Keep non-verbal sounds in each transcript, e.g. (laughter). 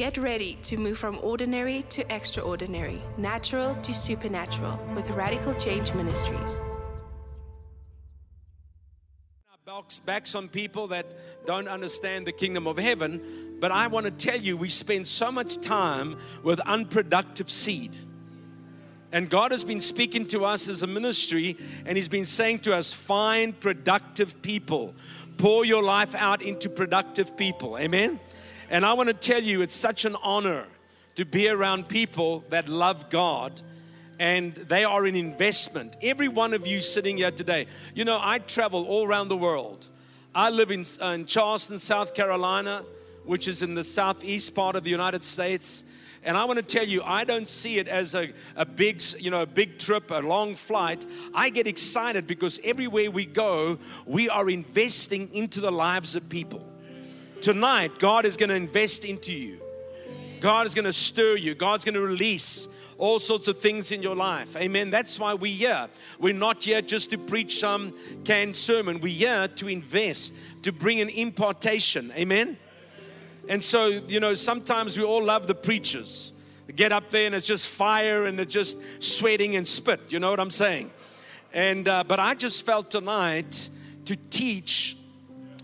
Get ready to move from ordinary to extraordinary, natural to supernatural with Radical Change Ministries. Backs on people that don't understand the kingdom of heaven, but I want to tell you, we spend so much time with unproductive seed. And God has been speaking to us as a ministry, and He's been saying to us, find productive people. Pour your life out into productive people. Amen. And I want to tell you, it's such an honor to be around people that love God and they are an investment. Every one of you sitting here today, you know, I travel all around the world. I live in, uh, in Charleston, South Carolina, which is in the southeast part of the United States. And I want to tell you, I don't see it as a, a big, you know, a big trip, a long flight. I get excited because everywhere we go, we are investing into the lives of people. Tonight, God is going to invest into you. God is going to stir you. God's going to release all sorts of things in your life. Amen. That's why we're here. We're not here just to preach some canned sermon. We're here to invest, to bring an impartation. Amen. And so, you know, sometimes we all love the preachers. Get up there and it's just fire and it's just sweating and spit. You know what I'm saying? And uh, but I just felt tonight to teach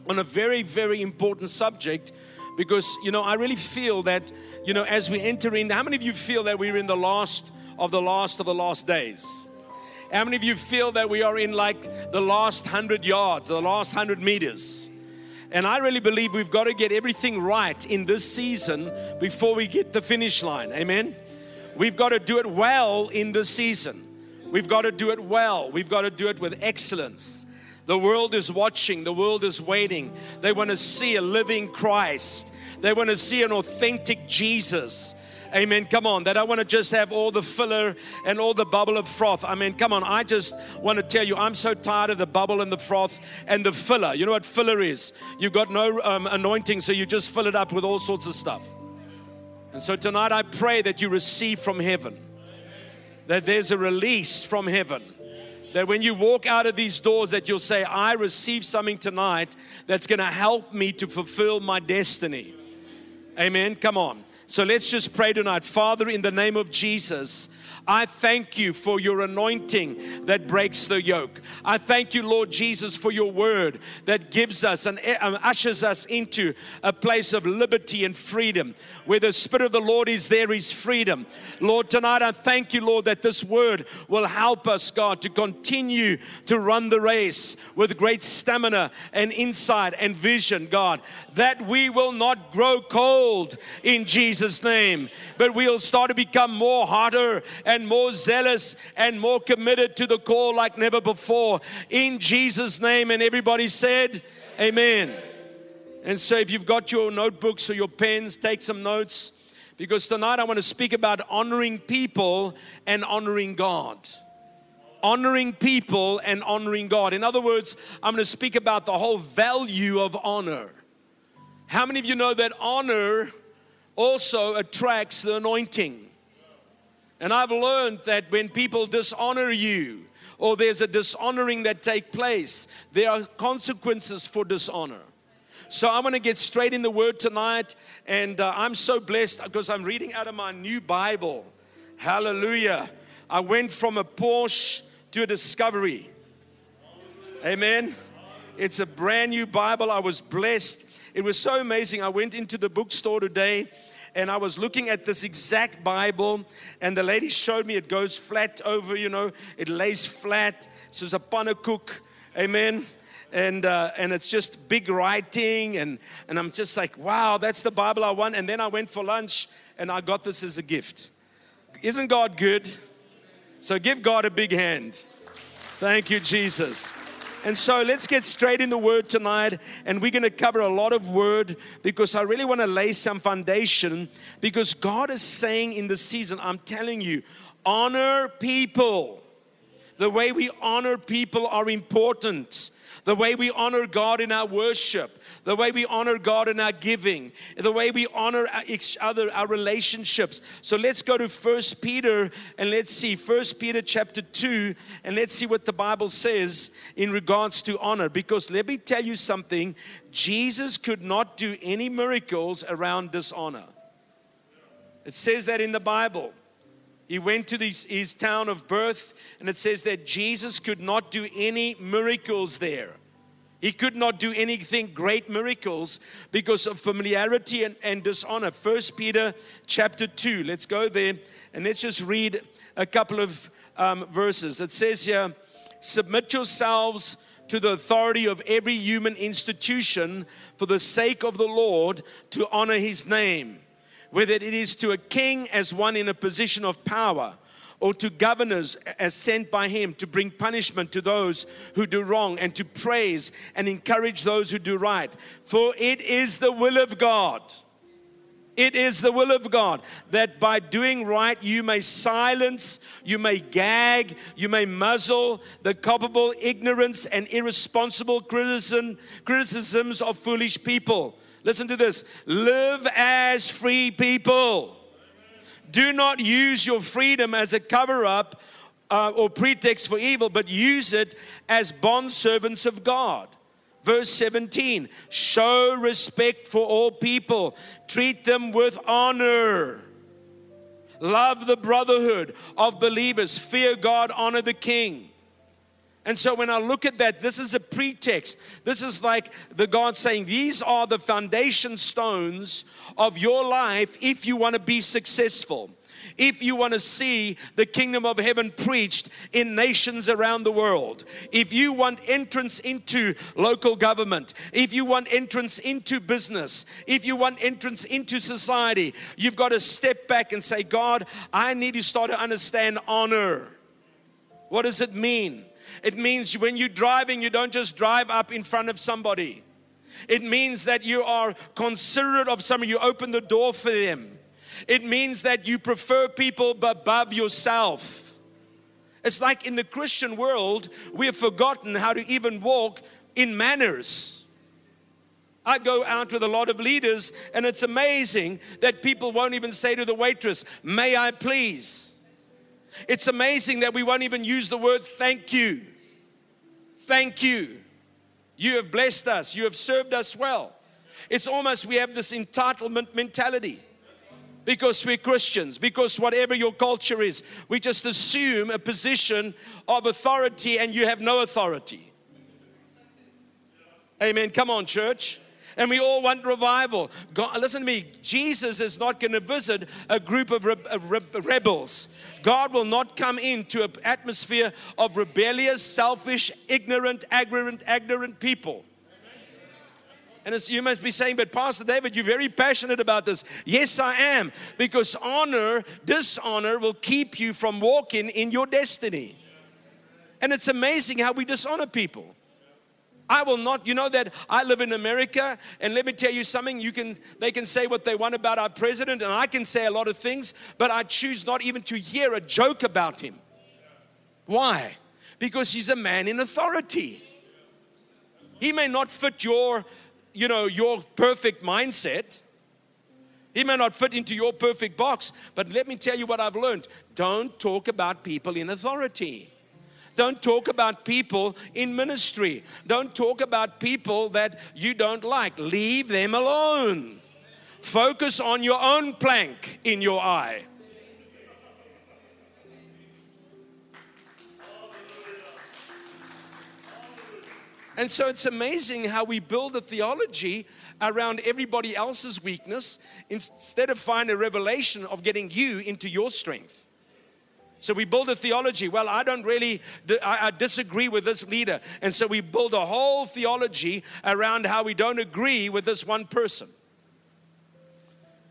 on a very, very important subject because you know I really feel that you know as we enter in how many of you feel that we're in the last of the last of the last days? How many of you feel that we are in like the last 100 yards the last 100 meters? And I really believe we've got to get everything right in this season before we get the finish line. Amen? We've got to do it well in this season. We've got to do it well. We've got to do it with excellence the world is watching, the world is waiting. They want to see a living Christ, they want to see an authentic Jesus. Amen. Come on. That I want to just have all the filler and all the bubble of froth. I mean, come on. I just want to tell you, I'm so tired of the bubble and the froth and the filler. You know what filler is? You've got no um, anointing, so you just fill it up with all sorts of stuff. And so tonight I pray that you receive from heaven, that there's a release from heaven that when you walk out of these doors that you'll say i received something tonight that's going to help me to fulfill my destiny. Amen. Come on. So let's just pray tonight. Father in the name of jesus I thank you for your anointing that breaks the yoke. I thank you, Lord Jesus, for your word that gives us and um, ushers us into a place of liberty and freedom. Where the Spirit of the Lord is, there is freedom. Lord, tonight I thank you, Lord, that this word will help us, God, to continue to run the race with great stamina and insight and vision, God, that we will not grow cold in Jesus' name, but we'll start to become more hotter and and more zealous and more committed to the call like never before. In Jesus' name. And everybody said, Amen. And so, if you've got your notebooks or your pens, take some notes because tonight I want to speak about honoring people and honoring God. Honoring people and honoring God. In other words, I'm going to speak about the whole value of honor. How many of you know that honor also attracts the anointing? And I've learned that when people dishonor you, or there's a dishonoring that take place, there are consequences for dishonor. So I'm going to get straight in the word tonight, and uh, I'm so blessed because I'm reading out of my new Bible. Hallelujah! I went from a Porsche to a Discovery. Amen. It's a brand new Bible. I was blessed. It was so amazing. I went into the bookstore today and I was looking at this exact Bible, and the lady showed me it goes flat over, you know, it lays flat. So it's a pannekoek, amen. And, uh, and it's just big writing, and, and I'm just like, wow, that's the Bible I want. And then I went for lunch, and I got this as a gift. Isn't God good? So give God a big hand. Thank you, Jesus. And so let's get straight in the word tonight. And we're going to cover a lot of word because I really want to lay some foundation. Because God is saying in the season, I'm telling you, honor people. The way we honor people are important. The way we honor God in our worship the way we honor God in our giving, the way we honor each other, our relationships. So let's go to First Peter and let's see First Peter chapter 2 and let's see what the Bible says in regards to honor. Because let me tell you something Jesus could not do any miracles around dishonor. It says that in the Bible. He went to his town of birth, and it says that Jesus could not do any miracles there. He could not do anything great miracles because of familiarity and, and dishonor. First Peter chapter 2. Let's go there and let's just read a couple of um, verses. It says here, submit yourselves to the authority of every human institution for the sake of the Lord to honor his name, whether it is to a king as one in a position of power or to governors as sent by him to bring punishment to those who do wrong and to praise and encourage those who do right. For it is the will of God. It is the will of God that by doing right you may silence, you may gag, you may muzzle the culpable ignorance and irresponsible criticism, criticisms of foolish people. Listen to this live as free people do not use your freedom as a cover up uh, or pretext for evil, but use it as bond servants of God. Verse 17 show respect for all people, treat them with honor. Love the brotherhood of believers, fear God, honor the king. And so when I look at that, this is a pretext. This is like the God saying, These are the foundation stones of your life if you want to be successful. If you want to see the kingdom of heaven preached in nations around the world, if you want entrance into local government, if you want entrance into business, if you want entrance into society, you've got to step back and say, God, I need to start to understand honor. What does it mean? It means when you're driving, you don't just drive up in front of somebody. It means that you are considerate of someone, you open the door for them. It means that you prefer people above yourself. It's like in the Christian world, we have forgotten how to even walk in manners. I go out with a lot of leaders, and it's amazing that people won't even say to the waitress, May I please? It's amazing that we won't even use the word thank you. Thank you. You have blessed us. You have served us well. It's almost we have this entitlement mentality because we're Christians, because whatever your culture is, we just assume a position of authority and you have no authority. Amen. Come on, church and we all want revival. God, listen to me, Jesus is not going to visit a group of re- re- rebels. God will not come into an atmosphere of rebellious, selfish, ignorant, ignorant, ignorant people. And you must be saying, but Pastor David, you're very passionate about this. Yes, I am. Because honor, dishonor will keep you from walking in your destiny. And it's amazing how we dishonor people. I will not, you know that I live in America, and let me tell you something. You can they can say what they want about our president, and I can say a lot of things, but I choose not even to hear a joke about him. Why? Because he's a man in authority. He may not fit your, you know, your perfect mindset. He may not fit into your perfect box, but let me tell you what I've learned. Don't talk about people in authority. Don't talk about people in ministry. Don't talk about people that you don't like. Leave them alone. Focus on your own plank in your eye. And so it's amazing how we build a theology around everybody else's weakness instead of find a revelation of getting you into your strength. So we build a theology. Well, I don't really, I disagree with this leader. And so we build a whole theology around how we don't agree with this one person.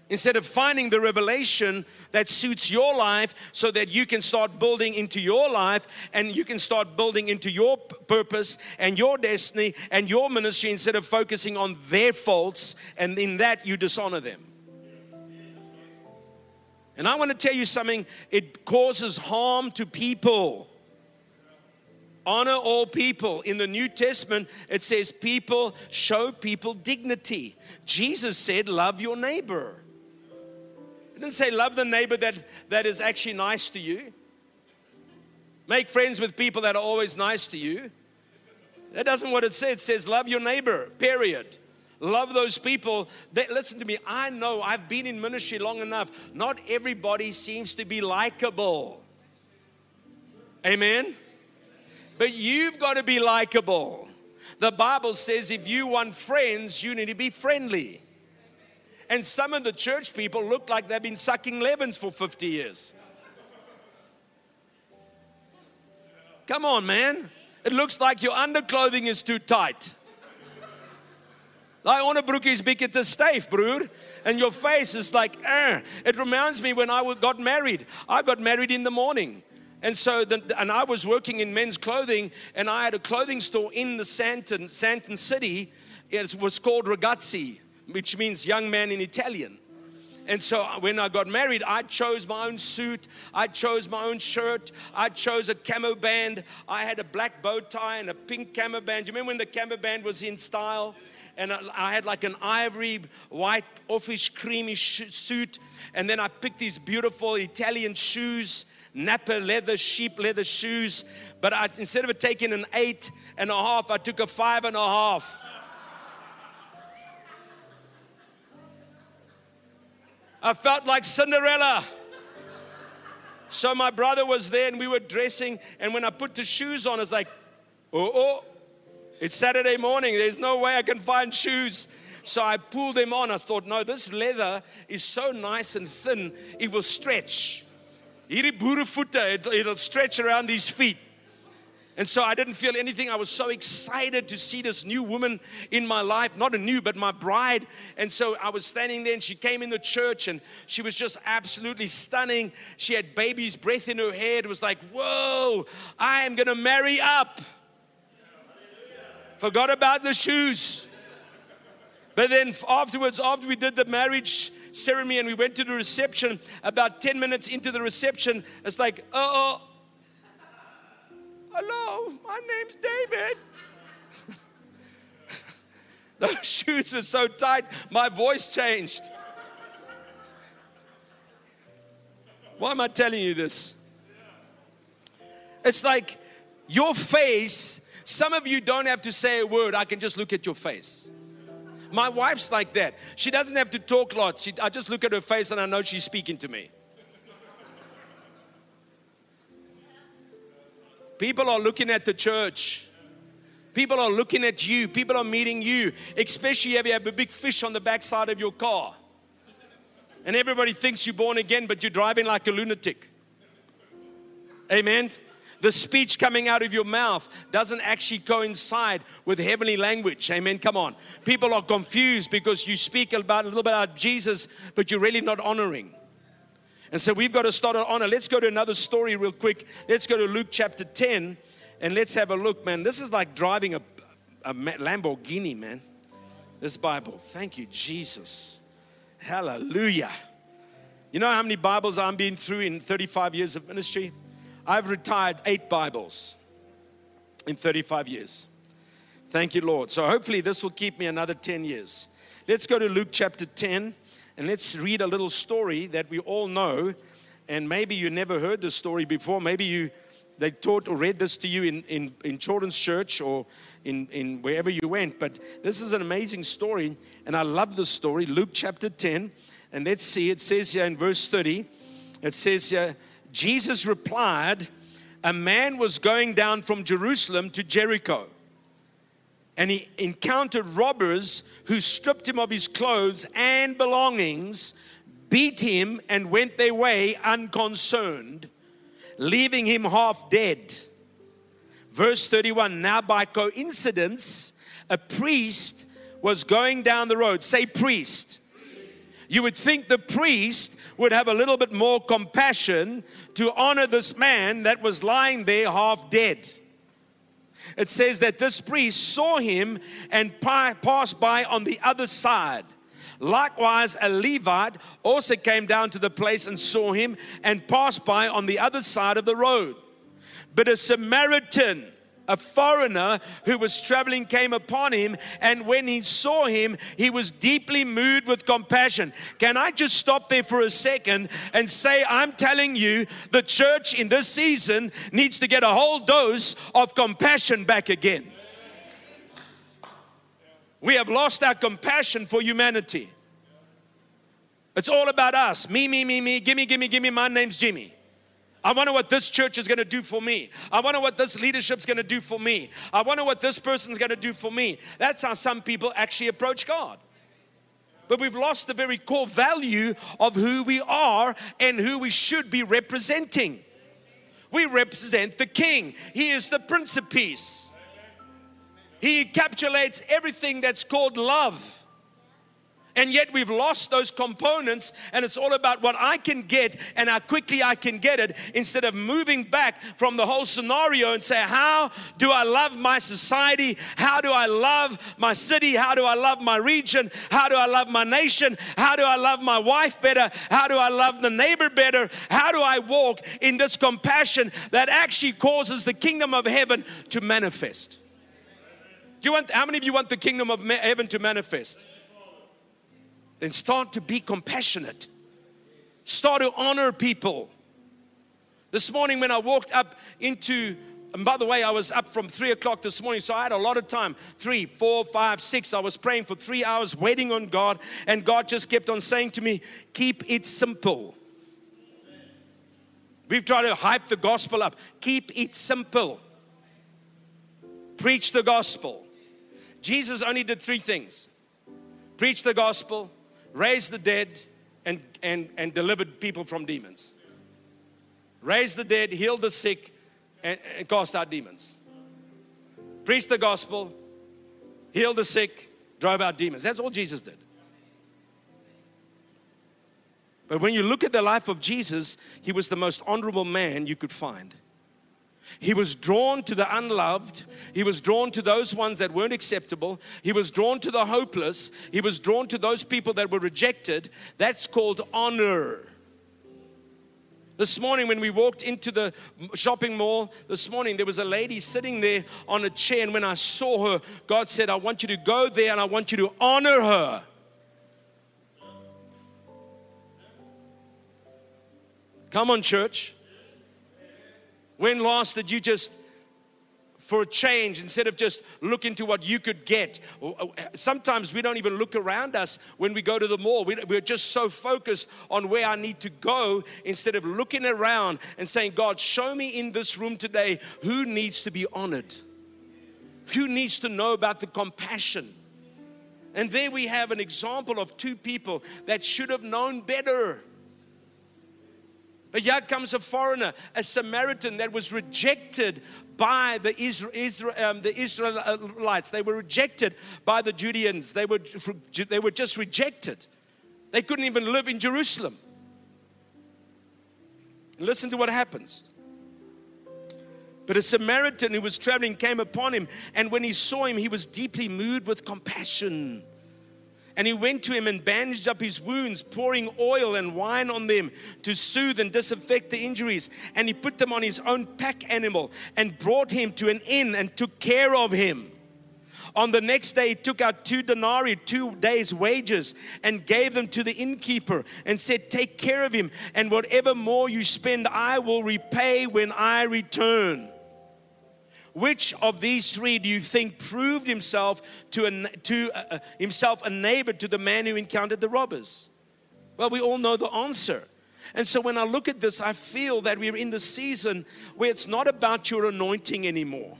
Instead of finding the revelation that suits your life so that you can start building into your life and you can start building into your purpose and your destiny and your ministry instead of focusing on their faults and in that you dishonor them. And I want to tell you something, it causes harm to people. Honor all people. In the New Testament, it says people show people dignity. Jesus said, Love your neighbor. It didn't say love the neighbor that, that is actually nice to you. Make friends with people that are always nice to you. That doesn't what it says. It says love your neighbor, period. Love those people. That, listen to me. I know I've been in ministry long enough. Not everybody seems to be likable. Amen? But you've got to be likable. The Bible says if you want friends, you need to be friendly. And some of the church people look like they've been sucking lemons for 50 years. Come on, man. It looks like your underclothing is too tight. Daai onderbroek is bietjie te styf, broer. And your face is like, eh. It reminds me when I got married. I got married in the morning. And so, the, and I was working in men's clothing, and I had a clothing store in the Sandton, Sandton city. It was called Ragazzi, which means young man in Italian. And so when I got married, I chose my own suit. I chose my own shirt. I chose a cummerbund. I had a black bow tie and a pink cummerbund. You remember when the cummerbund was in style? And I had like an ivory, white, offish, creamy suit. And then I picked these beautiful Italian shoes, Napa leather, sheep leather shoes. But I, instead of taking an eight and a half, I took a five and a half. I felt like Cinderella. So my brother was there and we were dressing. And when I put the shoes on, it's like, oh, oh, it's Saturday morning. There's no way I can find shoes. So I pulled them on. I thought, no, this leather is so nice and thin, it will stretch. It'll stretch around these feet. And so I didn't feel anything. I was so excited to see this new woman in my life, not a new, but my bride. And so I was standing there and she came in the church and she was just absolutely stunning. She had baby's breath in her hair. It was like, whoa, I am going to marry up. Forgot about the shoes. But then afterwards, after we did the marriage ceremony and we went to the reception, about 10 minutes into the reception, it's like, uh oh. Hello, my name's David. (laughs) Those shoes were so tight, my voice changed. Why am I telling you this? It's like your face some of you don't have to say a word, I can just look at your face. My wife's like that. She doesn't have to talk lots. She, I just look at her face and I know she's speaking to me. People are looking at the church. People are looking at you. People are meeting you, especially if you have a big fish on the backside of your car. And everybody thinks you're born again, but you're driving like a lunatic. Amen the speech coming out of your mouth doesn't actually coincide with heavenly language. Amen. Come on. People are confused because you speak about a little bit about Jesus, but you're really not honoring. And so we've got to start to honor. Let's go to another story real quick. Let's go to Luke chapter 10 and let's have a look, man. This is like driving a, a Lamborghini, man. This Bible. Thank you, Jesus. Hallelujah. You know how many Bibles I'm being through in 35 years of ministry? I've retired eight Bibles in 35 years. Thank you, Lord. So hopefully this will keep me another 10 years. Let's go to Luke chapter 10 and let's read a little story that we all know. And maybe you never heard this story before. Maybe you they taught or read this to you in, in, in children's church or in, in wherever you went. But this is an amazing story, and I love this story. Luke chapter 10, and let's see, it says here in verse 30, it says here, Jesus replied, A man was going down from Jerusalem to Jericho, and he encountered robbers who stripped him of his clothes and belongings, beat him, and went their way unconcerned, leaving him half dead. Verse 31 Now, by coincidence, a priest was going down the road. Say, priest. You would think the priest would have a little bit more compassion to honor this man that was lying there half dead. It says that this priest saw him and passed by on the other side. Likewise, a Levite also came down to the place and saw him and passed by on the other side of the road. But a Samaritan, a foreigner who was traveling came upon him, and when he saw him, he was deeply moved with compassion. Can I just stop there for a second and say, I'm telling you, the church in this season needs to get a whole dose of compassion back again. We have lost our compassion for humanity. It's all about us. Me, me, me, me. Gimme, gimme, gimme. My name's Jimmy. I wonder what this church is going to do for me. I wonder what this leadership's going to do for me. I wonder what this person's going to do for me. That's how some people actually approach God. But we've lost the very core value of who we are and who we should be representing. We represent the King, He is the Prince of Peace. He encapsulates everything that's called love. And yet we've lost those components, and it's all about what I can get and how quickly I can get it instead of moving back from the whole scenario and say, How do I love my society? How do I love my city? How do I love my region? How do I love my nation? How do I love my wife better? How do I love the neighbor better? How do I walk in this compassion that actually causes the kingdom of heaven to manifest? Do you want, how many of you want the kingdom of heaven to manifest? Then start to be compassionate. Start to honor people. This morning, when I walked up into, and by the way, I was up from three o'clock this morning, so I had a lot of time three, four, five, six. I was praying for three hours, waiting on God, and God just kept on saying to me, Keep it simple. We've tried to hype the gospel up. Keep it simple. Preach the gospel. Jesus only did three things preach the gospel, raised the dead, and, and, and delivered people from demons. Raised the dead, healed the sick, and, and cast out demons. Preached the gospel, healed the sick, drove out demons. That's all Jesus did. But when you look at the life of Jesus, he was the most honorable man you could find. He was drawn to the unloved. He was drawn to those ones that weren't acceptable. He was drawn to the hopeless. He was drawn to those people that were rejected. That's called honor. This morning, when we walked into the shopping mall, this morning, there was a lady sitting there on a chair. And when I saw her, God said, I want you to go there and I want you to honor her. Come on, church. When last did you just, for a change, instead of just looking to what you could get? Sometimes we don't even look around us when we go to the mall. We're just so focused on where I need to go instead of looking around and saying, God, show me in this room today who needs to be honored, who needs to know about the compassion. And there we have an example of two people that should have known better but here comes a foreigner, a Samaritan that was rejected by the, um, the Israelites. They were rejected by the Judeans. They were, they were just rejected. They couldn't even live in Jerusalem. Listen to what happens. But a Samaritan who was traveling came upon him, and when he saw him, he was deeply moved with compassion and he went to him and bandaged up his wounds, pouring oil and wine on them to soothe and disinfect the injuries. And he put them on his own pack animal and brought him to an inn and took care of him. On the next day, he took out two denarii, two days' wages, and gave them to the innkeeper and said, Take care of him, and whatever more you spend, I will repay when I return. Which of these three do you think proved himself to, a, to uh, uh, himself a neighbor to the man who encountered the robbers? Well, we all know the answer. And so when I look at this, I feel that we're in the season where it's not about your anointing anymore.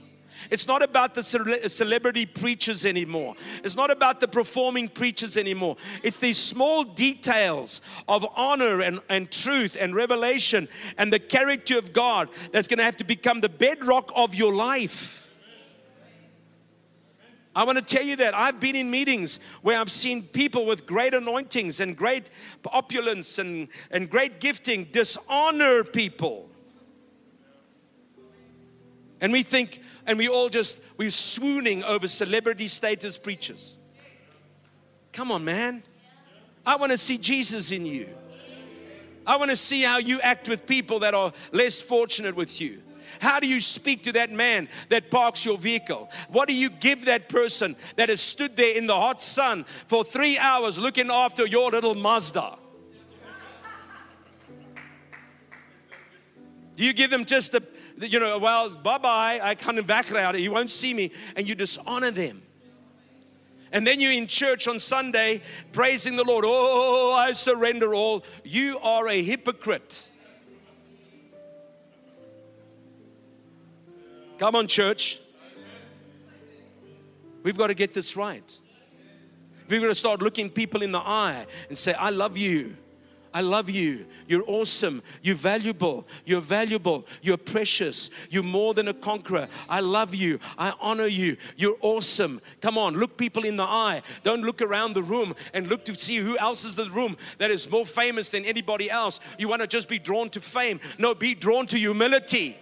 It's not about the celebrity preachers anymore. It's not about the performing preachers anymore. It's these small details of honor and, and truth and revelation and the character of God that's going to have to become the bedrock of your life. I want to tell you that I've been in meetings where I've seen people with great anointings and great opulence and, and great gifting dishonor people. And we think, and we all just, we're swooning over celebrity status preachers. Come on, man. I want to see Jesus in you. I want to see how you act with people that are less fortunate with you. How do you speak to that man that parks your vehicle? What do you give that person that has stood there in the hot sun for three hours looking after your little Mazda? Do you give them just a, you know, well, bye bye, I can't wegrijden, you won't see me, and you dishonor them. And then you're in church on Sunday praising the Lord. Oh, I surrender all. You are a hypocrite. Come on, church. We've got to get this right. We've got to start looking people in the eye and say, I love you. I love you. You're awesome. You're valuable. You're valuable. You're precious. You're more than a conqueror. I love you. I honor you. You're awesome. Come on, look people in the eye. Don't look around the room and look to see who else is in the room that is more famous than anybody else. You want to just be drawn to fame. No, be drawn to humility.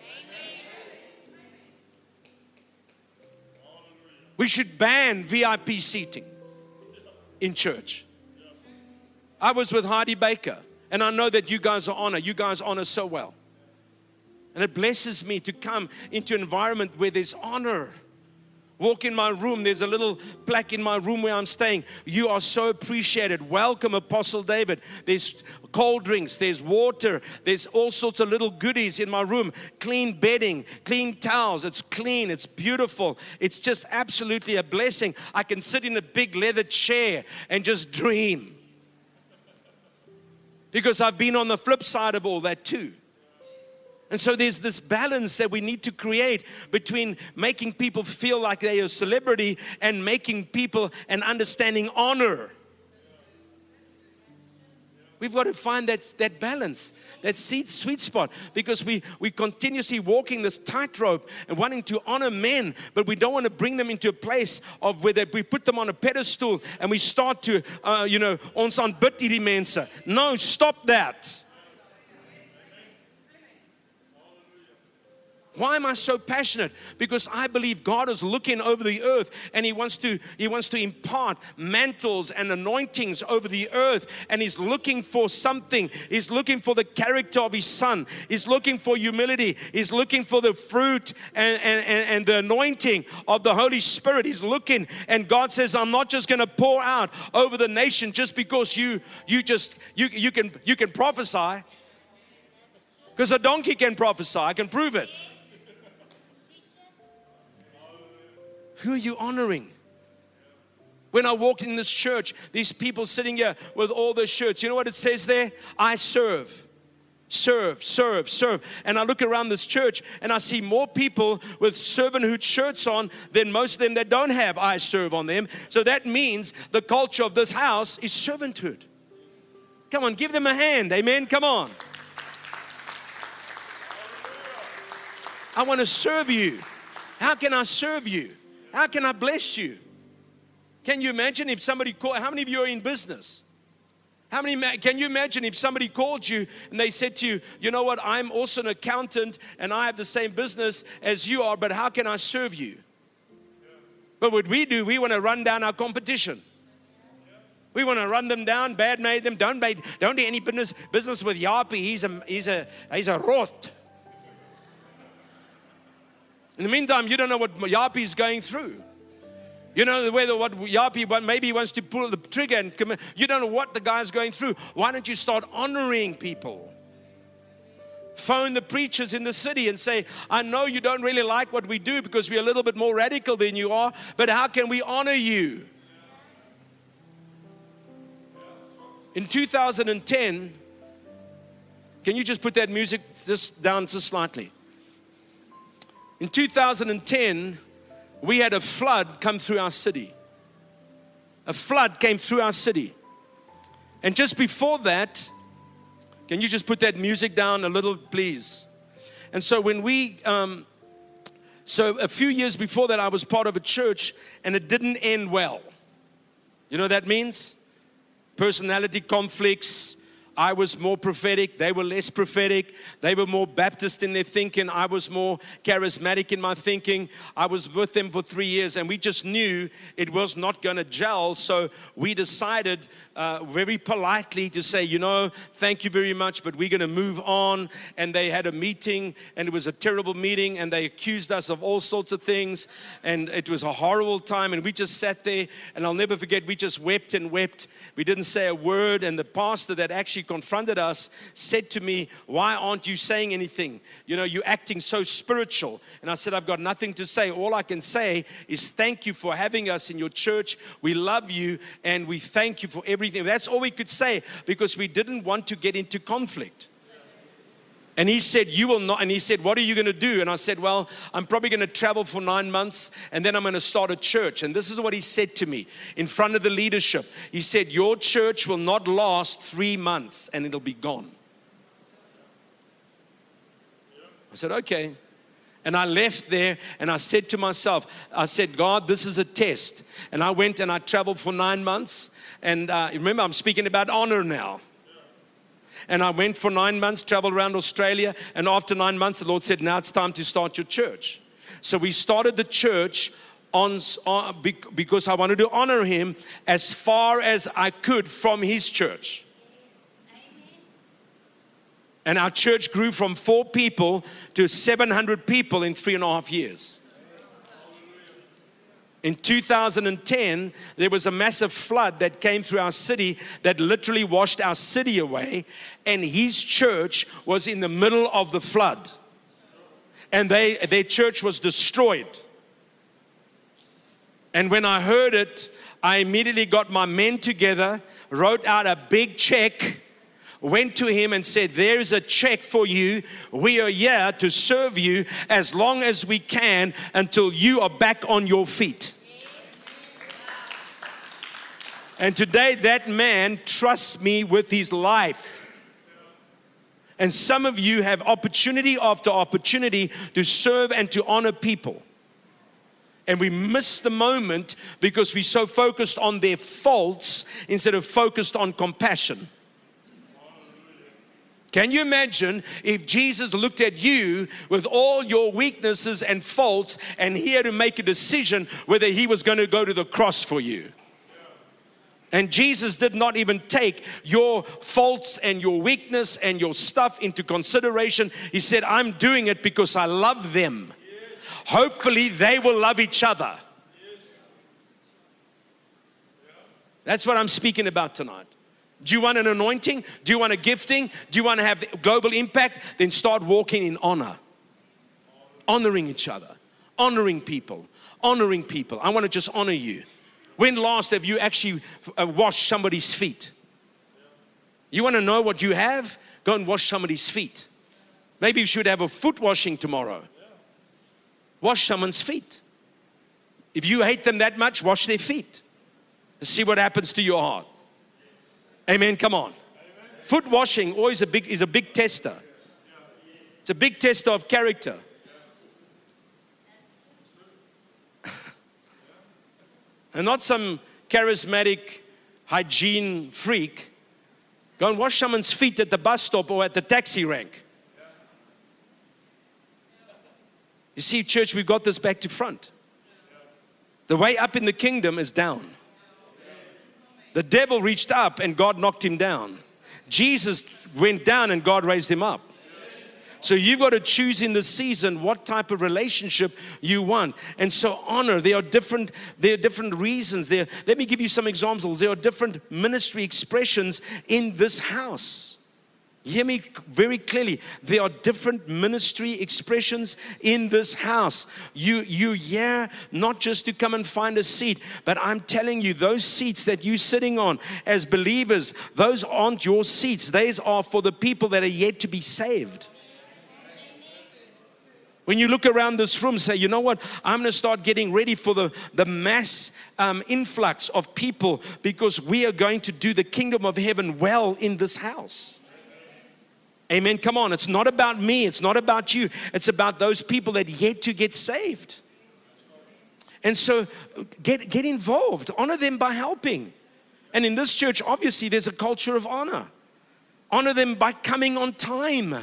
We should ban VIP seating in church. I was with Heidi Baker, and I know that you guys are honor. You guys honor so well. And it blesses me to come into an environment where there's honor. Walk in my room, there's a little plaque in my room where I'm staying. You are so appreciated. Welcome, Apostle David. There's cold drinks, there's water, there's all sorts of little goodies in my room. Clean bedding, clean towels. It's clean, it's beautiful. It's just absolutely a blessing. I can sit in a big leather chair and just dream. Because I've been on the flip side of all that too. And so there's this balance that we need to create between making people feel like they are a celebrity and making people and understanding honor. We've got to find that, that balance, that sweet, sweet spot, because we, we continuously walking this tightrope and wanting to honor men, but we don't want to bring them into a place of where they, we put them on a pedestal and we start to, uh, you know, ons aanbid hierdie. No, stop that. Why am I so passionate? Because I believe God is looking over the earth and he wants to he wants to impart mantles and anointings over the earth and he's looking for something. He's looking for the character of his son. He's looking for humility. He's looking for the fruit and, and, and, the anointing of the Holy Spirit. He's looking and God says, I'm not just gonna pour out over the nation just because you you just you you can you can prophesy. Because a donkey can prophesy, I can prove it. Who are you honoring? When I walked in this church, these people sitting here with all their shirts, you know what it says there? I serve. Serve, serve, serve. And I look around this church and I see more people with servanthood shirts on than most of them that don't have I serve on them. So that means the culture of this house is servanthood. Come on, give them a hand. Amen. Come on. I want to serve you. How can I serve you? How can I bless you? Can you imagine if somebody called, how many of you are in business? How many, can you imagine if somebody called you and they said to you, you know what, I'm also an accountant and I have the same business as you are, but how can I serve you? But what we do, we want to run down our competition. We want to run them down, bad made them, don't make, don't do any business, business with Yapi. He's a, he's a, he's a rot. In the meantime, you don't know what Yapi is going through. You know the whether what Yapi maybe wants to pull the trigger and commit. You don't know what the guy's going through. Why don't you start honoring people? Phone the preachers in the city and say, I know you don't really like what we do because we're a little bit more radical than you are, but how can we honor you? In 2010, can you just put that music just down just slightly? In 2010, we had a flood come through our city. A flood came through our city. And just before that, can you just put that music down a little, please? And so when we, um, so a few years before that, I was part of a church and it didn't end well. You know what that means? Personality conflicts, I was more prophetic, they were less prophetic. They were more Baptist in their thinking, I was more charismatic in my thinking. I was with them for three years, and we just knew it was not going to gel. So we decided uh, very politely to say, you know, thank you very much, but we're going to move on. And they had a meeting, and it was a terrible meeting, and they accused us of all sorts of things, and it was a horrible time. And we just sat there, and I'll never forget, we just wept and wept. We didn't say a word, and the pastor that actually confronted us said to me, Why aren't you saying anything? You know, you're acting so spiritual. And I said, I've got nothing to say. All I can say is thank you for having us in your church. We love you and we thank you for everything. That's all we could say because we didn't want to get into conflict. And he said, You will not. And he said, What are you going to do? And I said, Well, I'm probably going to travel for nine months and then I'm going to start a church. And this is what he said to me in front of the leadership. He said, Your church will not last three months and it'll be gone. I said, Okay. And I left there and I said to myself, I said, God, this is a test. And I went and I traveled for nine months. And uh, remember, I'm speaking about honor now. And I went for nine months, traveled around Australia. And after nine months, the Lord said, Now it's time to start your church. So we started the church on, on, uh, because I wanted to honor Him as far as I could from His church. And our church grew from four people to 700 people in three and a half years. In 2010, there was a massive flood that came through our city that literally washed our city away, and his church was in the middle of the flood. And they, their church was destroyed. And when I heard it, I immediately got my men together, wrote out a big check, went to him and said, There's a check for you. We are here to serve you as long as we can until you are back on your feet. And today, that man trusts me with his life. And some of you have opportunity after opportunity to serve and to honor people. And we miss the moment because we're so focused on their faults instead of focused on compassion. Can you imagine if Jesus looked at you with all your weaknesses and faults and he had to make a decision whether he was going to go to the cross for you? And Jesus did not even take your faults and your weakness and your stuff into consideration. He said, I'm doing it because I love them. Hopefully, they will love each other. That's what I'm speaking about tonight. Do you want an anointing? Do you want a gifting? Do you want to have global impact? Then start walking in honor, honoring each other, honoring people, honoring people. I want to just honor you. When last have you actually uh, washed somebody's feet? You want to know what you have? Go and wash somebody's feet. Maybe you should have a foot washing tomorrow. Wash someone's feet. If you hate them that much, wash their feet. And see what happens to your heart. Amen. Come on. Foot washing always a big is a big tester. It's a big tester of character. And not some charismatic hygiene freak. Go and wash someone's feet at the bus stop or at the taxi rank. You see, church, we've got this back to front. The way up in the kingdom is down. The devil reached up and God knocked him down. Jesus went down and God raised him up. So you've got to choose in the season what type of relationship you want. And so honor, there are different, there are different reasons. There, let me give you some examples. There are different ministry expressions in this house. Hear me very clearly. There are different ministry expressions in this house. You you here not just to come and find a seat, but I'm telling you, those seats that you're sitting on as believers, those aren't your seats. Those are for the people that are yet to be saved. When you look around this room, say, you know what? I'm going to start getting ready for the, the mass um, influx of people because we are going to do the kingdom of heaven well in this house. Amen. Come on. It's not about me. It's not about you. It's about those people that yet to get saved. And so get, get involved. Honor them by helping. And in this church, obviously, there's a culture of honor. Honor them by coming on time.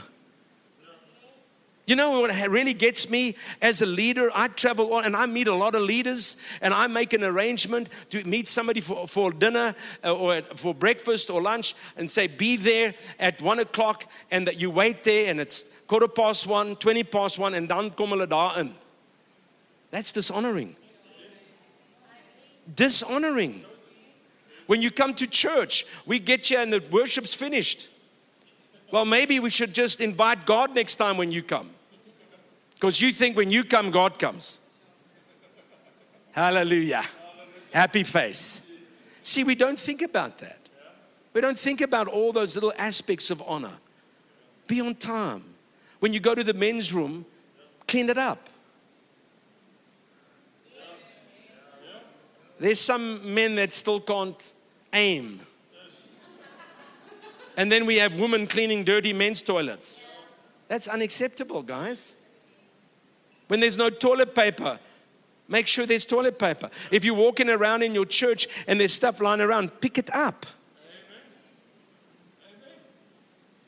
You know what really gets me as a leader? I travel on and I meet a lot of leaders and I make an arrangement to meet somebody for, for dinner uh, or for breakfast or lunch and say, be there at one o'clock and that you wait there and it's quarter past one, 20 past one and dan kom. That's dishonoring. Dishonoring. When you come to church, we get here and the worship's finished. Well, maybe we should just invite God next time when you come. Because you think when you come, God comes. Hallelujah. Happy face. See, we don't think about that. We don't think about all those little aspects of honor. Be on time. When you go to the men's room, clean it up. There's some men that still can't aim. And then we have women cleaning dirty men's toilets. That's unacceptable, guys. When there's no toilet paper, make sure there's toilet paper. If you're walking around in your church and there's stuff lying around, pick it up.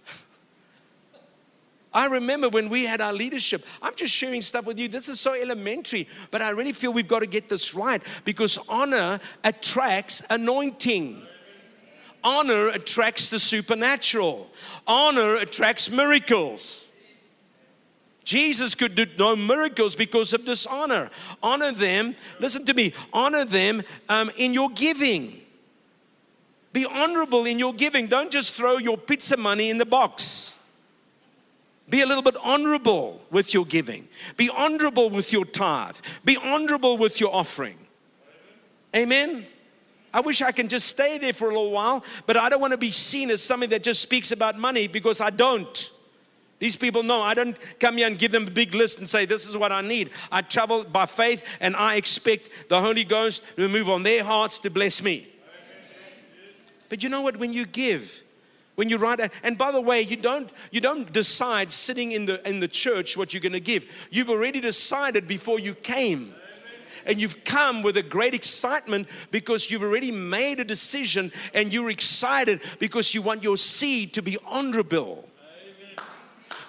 (laughs) I remember when we had our leadership, I'm just sharing stuff with you. This is so elementary, but I really feel we've got to get this right because honor attracts anointing. Honor attracts the supernatural. Honor attracts miracles. Jesus could do no miracles because of dishonor. Honor them, listen to me, honor them um, in your giving. Be honorable in your giving. Don't just throw your pizza money in the box. Be a little bit honorable with your giving. Be honorable with your tithe. Be honorable with your offering. Amen. I wish I can just stay there for a little while, but I don't want to be seen as somebody that just speaks about money because I don't. These people know I don't come here and give them a big list and say, This is what I need. I travel by faith and I expect the Holy Ghost to move on their hearts to bless me. But you know what? When you give, when you write, and by the way, you don't you don't decide sitting in the in the church what you're going to give. You've already decided before you came. And you've come with a great excitement because you've already made a decision and you're excited because you want your seed to be honorable.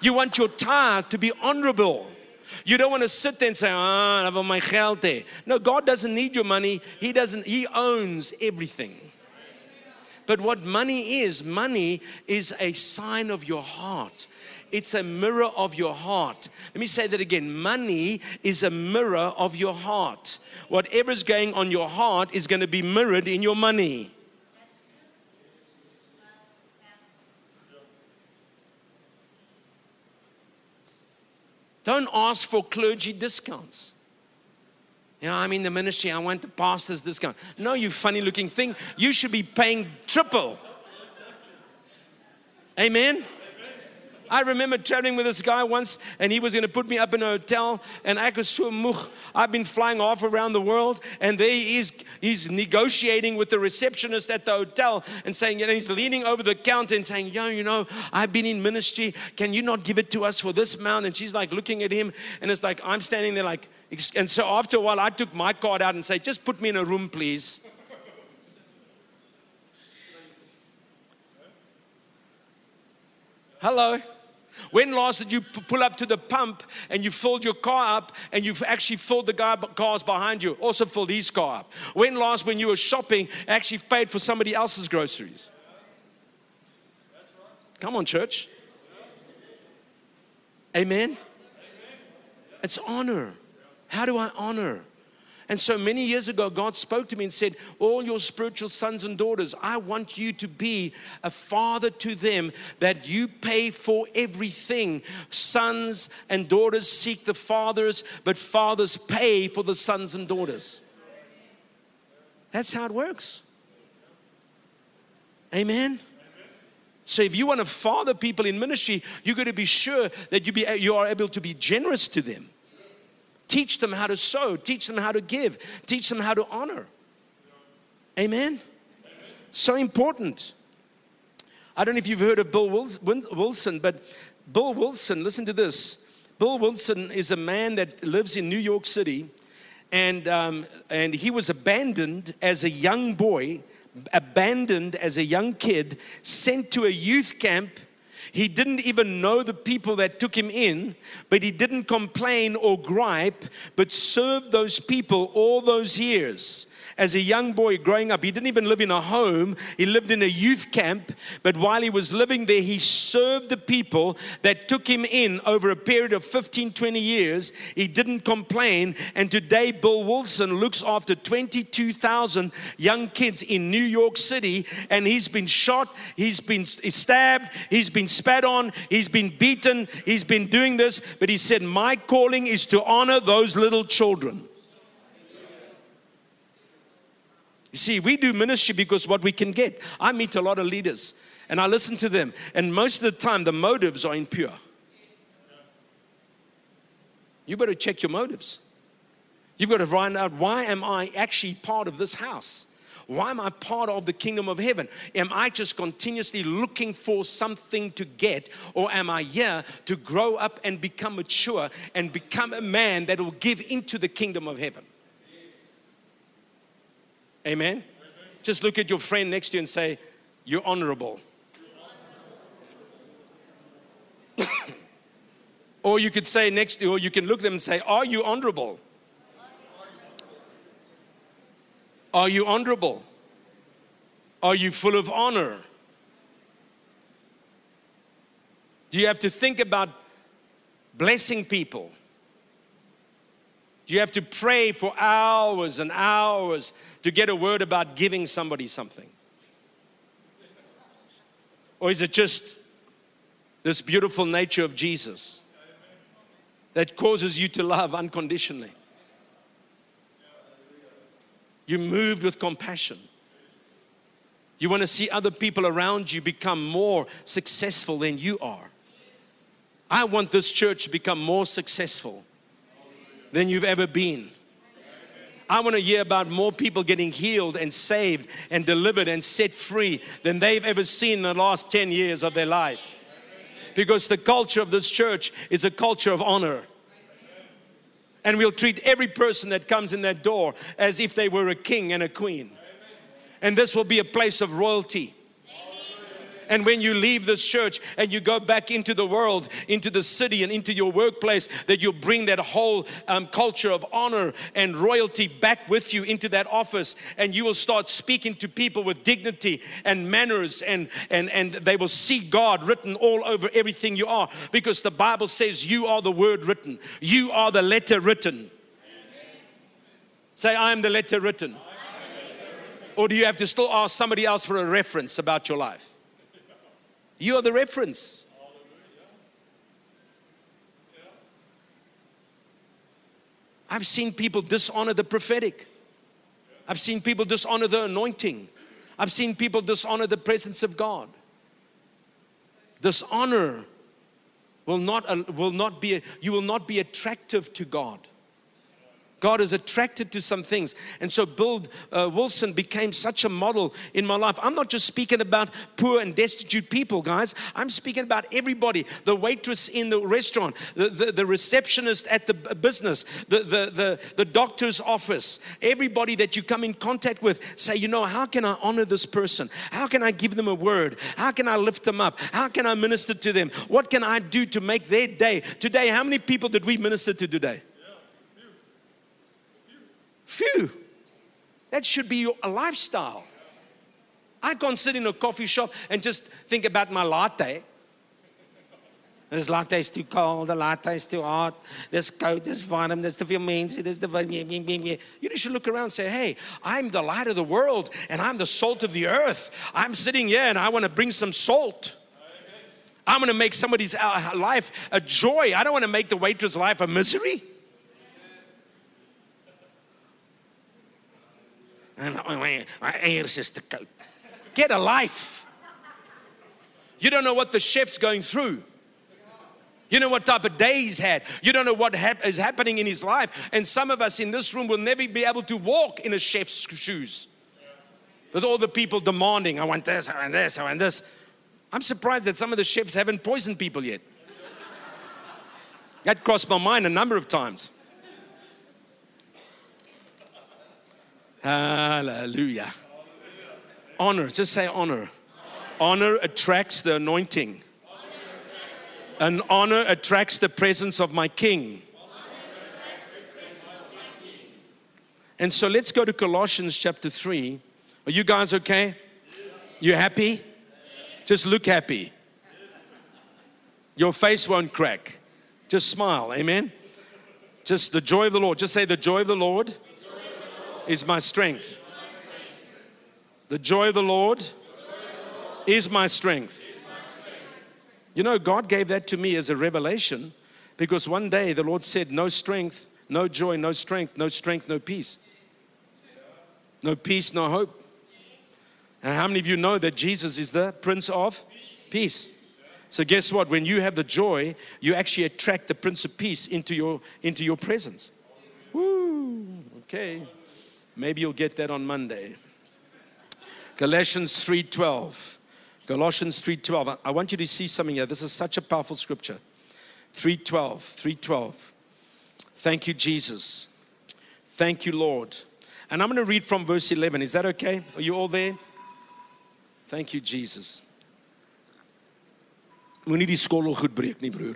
You want your tithe to be honorable. You don't want to sit there and say, ah, oh, my geld No, God doesn't need your money. He doesn't, He owns everything. But what money is, money is a sign of your heart. It's a mirror of your heart. Let me say that again. Money is a mirror of your heart. Whatever's going on your heart is going to be mirrored in your money. Don't ask for clergy discounts. You know, I'm in the ministry, I want the pastor's discount. No, you funny looking thing. You should be paying triple. Amen. I remember traveling with this guy once, and he was going to put me up in a hotel. And I so much. I've been flying off around the world, and there he is. He's negotiating with the receptionist at the hotel and saying, know, he's leaning over the counter and saying, "Yo, you know, I've been in ministry. Can you not give it to us for this amount?" And she's like looking at him, and it's like I'm standing there like. And so after a while, I took my card out and said, "Just put me in a room, please." Hello. When last did you pull up to the pump and you filled your car up and you've actually filled the guy, cars behind you, also filled his car up? When last, when you were shopping, actually paid for somebody else's groceries? Come on, church. Amen. It's honor. How do I honor? And so many years ago, God spoke to me and said, All your spiritual sons and daughters, I want you to be a father to them that you pay for everything. Sons and daughters seek the fathers, but fathers pay for the sons and daughters. That's how it works. Amen. So if you want to father people in ministry, you're going to be sure that you, be, you are able to be generous to them. Teach them how to sow, teach them how to give, teach them how to honor. Amen? So important. I don't know if you've heard of Bill Wilson, but Bill Wilson, listen to this. Bill Wilson is a man that lives in New York City, and, um, and he was abandoned as a young boy, abandoned as a young kid, sent to a youth camp He didn't even know the people that took him in, but he didn't complain or gripe, but served those people all those years as a young boy growing up. He didn't even live in a home, he lived in a youth camp. But while he was living there, he served the people that took him in over a period of 15, 20 years. He didn't complain. And today, Bill Wilson looks after 22,000 young kids in New York City. And he's been shot, he's been stabbed, he's been spat on, he's been beaten, he's been doing this. But he said, My calling is to honor those little children. You see, we do ministry because what we can get. I meet a lot of leaders and I listen to them, and most of the time the motives are impure. You better check your motives. You've got to find out why am I actually part of this house? Why am I part of the kingdom of heaven? Am I just continuously looking for something to get, or am I here to grow up and become mature and become a man that will give into the kingdom of heaven? Amen? Just look at your friend next to you and say, You're honorable. (coughs) or you could say next to or you can look at them and say, Are you honorable? Are you honorable? Are you full of honor? Do you have to think about blessing people? Do you have to pray for hours and hours to get a word about giving somebody something? Or is it just this beautiful nature of Jesus that causes you to love unconditionally? You moved with compassion. You want to see other people around you become more successful than you are. I want this church to become more successful than you've ever been. I want to hear about more people getting healed and saved and delivered and set free than they've ever seen in the last 10 years of their life. Because the culture of this church is a culture of honor. And we'll treat every person that comes in that door as if they were a king and a queen. And this will be a place of royalty. And when you leave this church and you go back into the world, into the city, and into your workplace, that you'll bring that whole um, culture of honor and royalty back with you into that office. And you will start speaking to people with dignity and manners, and, and, and they will see God written all over everything you are. Because the Bible says you are the word written, you are the letter written. Say, I am the letter written. Or do you have to still ask somebody else for a reference about your life? You are the reference. I've seen people dishonor the prophetic. I've seen people dishonor the anointing. I've seen people dishonor the presence of God. Dishonor will not, uh, will not be, you will not be attractive to God. God is attracted to some things. And so Bill uh, Wilson became such a model in my life. I'm not just speaking about poor and destitute people, guys. I'm speaking about everybody the waitress in the restaurant, the, the, the receptionist at the business, the, the, the, the doctor's office, everybody that you come in contact with. Say, you know, how can I honor this person? How can I give them a word? How can I lift them up? How can I minister to them? What can I do to make their day? Today, how many people did we minister to today? Phew. That should be your, a lifestyle. I can't sit in a coffee shop and just think about my latte. This latte is too cold, the latte is too hot, this coat, this vitamin, this the vitamin this the vitamin You should look around and say, hey, I'm the light of the world and I'm the salt of the earth. I'm sitting here and I want to bring some salt. I'm going to make somebody's uh, life a joy. I don't want to make the waitress' life a misery. Eers is te koud. Get a life. You don't know what the chef's going through. You know what type of day he's had. You don't know what hap- is happening in his life. And some of us in this room will never be able to walk in a chef's shoes. With all the people demanding, I want this, I want this, I want this. I'm surprised that some of the chefs haven't poisoned people yet. That crossed my mind a number of times. Hallelujah. Honor, just say honor. Honor attracts the anointing. And honor attracts the presence of my king. And so let's go to Colossians chapter 3. Are you guys okay? You happy? Just look happy. Your face won't crack. Just smile. Amen. Just the joy of the Lord. Just say, The joy of the Lord, is my strength. The joy of the Lord is my strength. You know, God gave that to me as a revelation because one day the Lord said, No strength, no joy, no strength, no strength, no peace. No peace, no hope. And how many of you know that Jesus is the Prince of Peace? So guess what? When you have the joy, you actually attract the Prince of Peace into your into your presence. Woo! Okay. Maybe you'll get that on Monday. Galatians 3:12. Colossians 3:12. I want you to see something here. This is such a powerful scripture. 3:12. 3:12. Thank you Jesus. Thank you Lord. And I'm going to read from verse 11. Is that okay? Are you all there? Thank you Jesus. Moenie die goed breek nie, broer.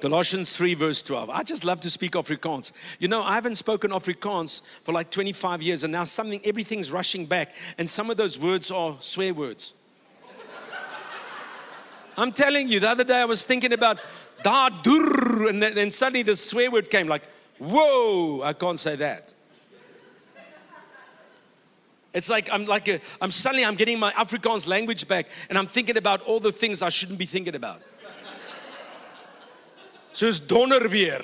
Colossians 3, verse 12. I just love to speak Afrikaans. You know, I haven't spoken Afrikaans for like 25 years, and now something, everything's rushing back, and some of those words are swear words. (laughs) I'm telling you, the other day I was thinking about da dur, and then suddenly the swear word came like, whoa, I can't say that. It's like I'm like a, I'm suddenly I'm getting my Afrikaans language back, and I'm thinking about all the things I shouldn't be thinking about. Soos donder weer.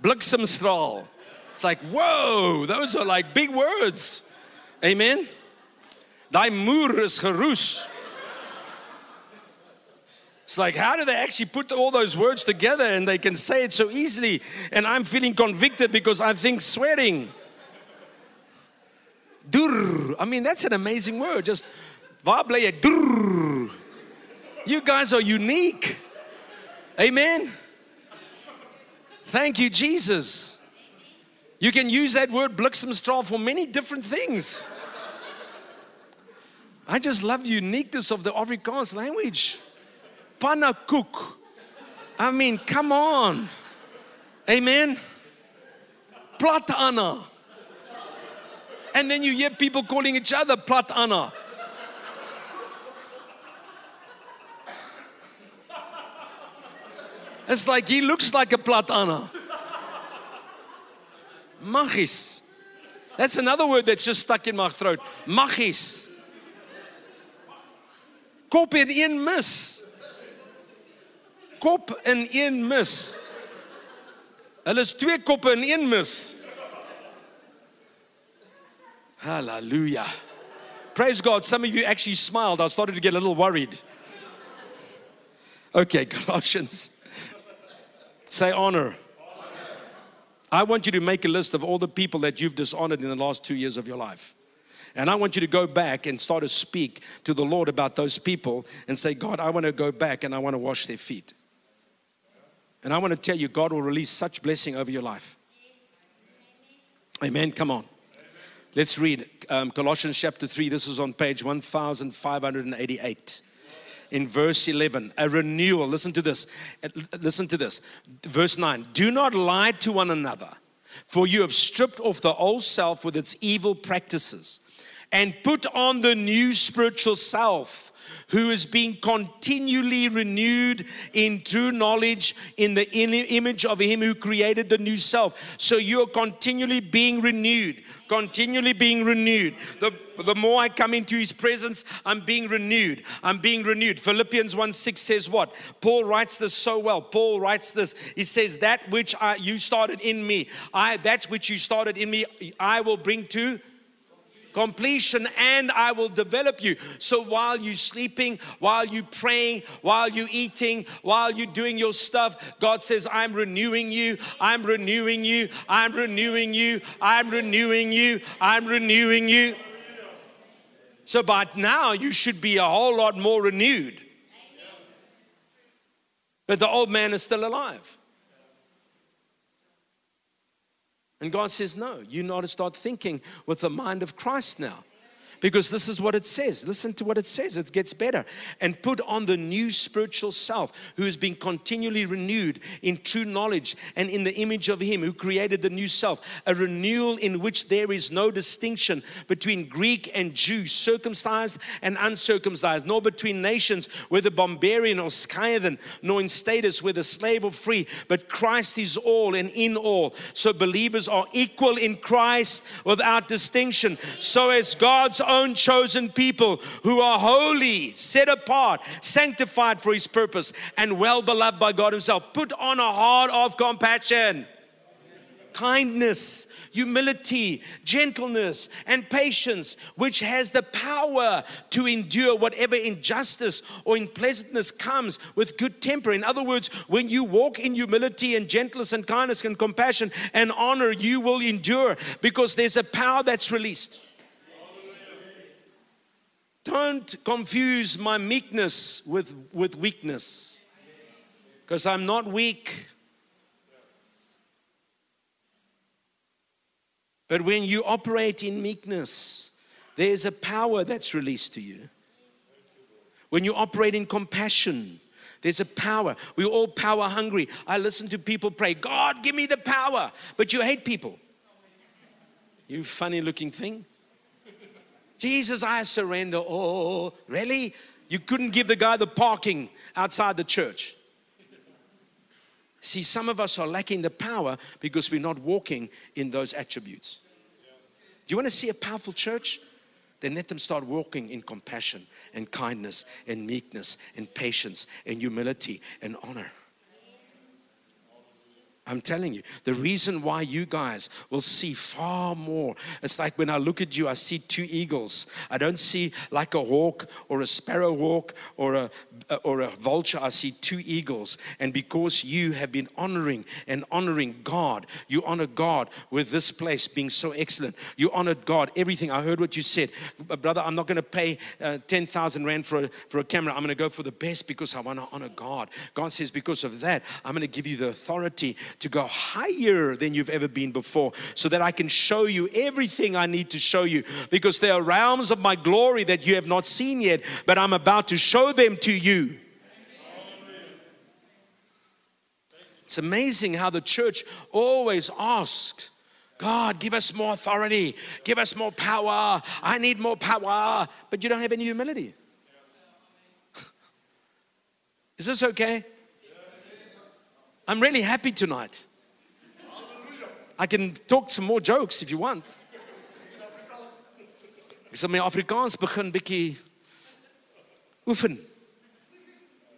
Bliksemstraal. It's like, whoa, those are like big words. Amen. Daai moer is geroes. It's like, how do they actually put all those words together and they can say it so easily? And I'm feeling convicted because I think swearing. Dur. I mean, that's an amazing word. Just wable dur. You guys are unique. Amen. Thank you, Jesus. You can use that word bliksemstraal for many different things. I just love the uniqueness of the Afrikaans language. Pannakoek. I mean, come on. Amen. Plat Anna. And then you hear people calling each other Plat Anna. It's like he looks like a Plat Anna. Magis. That's another word that's just stuck in my throat. Magis. Kop in een mis kop in een mis. Hulle is twee koppe in een mis. Hallelujah. Praise God. Some of you actually smiled. I started to get a little worried. Okay, (laughs) Colossians. Say honor. I want you to make a list of all the people that you've dishonored in the last two years of your life. And I want you to go back and start to speak to the Lord about those people and say, God, I want to go back and I want to wash their feet. And I want to tell you, God will release such blessing over your life. Amen. Come on. Let's read um, Colossians chapter 3. This is on page 1588. In verse 11, a renewal. Listen to this. Listen to this. Verse 9 Do not lie to one another, for you have stripped off the old self with its evil practices and put on the new spiritual self who is being continually renewed in true knowledge in the image of Him who created the new self. So you're continually being renewed, continually being renewed. The, the more I come into His presence, I'm being renewed. I'm being renewed. Philippians 1 6 says what? Paul writes this so well. Paul writes this. He says, That which I, you started in me, I that which you started in me, I will bring to completion and I will develop you. So while you're sleeping, while you're praying, while you're eating, while you're doing your stuff, God says, I'm renewing you, I'm renewing you, I'm renewing you, I'm renewing you, I'm renewing you. So by now, you should be a whole lot more renewed. But the old man is still alive. And God says, No, you know to start thinking with the mind of Christ now because this is what it says. Listen to what it says, it gets better. And put on the new spiritual self who has been continually renewed in true knowledge and in the image of Him who created the new self, a renewal in which there is no distinction between Greek and Jew, circumcised and uncircumcised, nor between nations, whether barbarian or Scythian, nor in status, whether slave or free, but Christ is all and in all. So believers are equal in Christ without distinction. So as God's own chosen people who are holy, set apart, sanctified for his purpose, and well beloved by God himself. Put on a heart of compassion kindness, humility, gentleness, and patience, which has the power to endure whatever injustice or unpleasantness comes with good temper. In other words, when you walk in humility and gentleness and kindness and compassion and honor, you will endure because there's a power that's released. Don't confuse my meekness with, with weakness. Because I'm not weak. But when you operate in meekness, there's a power that's released to you. When you operate in compassion, there's a power. We're all power hungry. I listen to people pray, God, give me the power. But you hate people. You funny looking thing. Jesus, I surrender. Oh, really? You couldn't give the guy the parking outside the church. See, some of us are lacking the power because we're not walking in those attributes. Do you want to see a powerful church? Then let them start walking in compassion and kindness and meekness and patience and humility and honor. I'm telling you, the reason why you guys will see far more. It's like when I look at you, I see two eagles. I don't see like a hawk or a sparrow hawk or a or a vulture. I see two eagles. And because you have been honoring and honoring God, you honor God with this place being so excellent. You honored God. Everything. I heard what you said, brother. I'm not going to pay uh, ten thousand rand for a, for a camera. I'm going to go for the best because I want to honor God. God says because of that, I'm going to give you the authority to go higher than you've ever been before so that I can show you everything I need to show you because there are realms of my glory that you have not seen yet, but I'm about to show them to you. It's amazing how the church always asks, God, give us more authority, give us more power. I need more power, but you don't have any humility. (laughs) Is this okay? I'm really happy tonight. I can talk some more jokes if you want. Ek sal my Afrikaans begin bietjie oefen.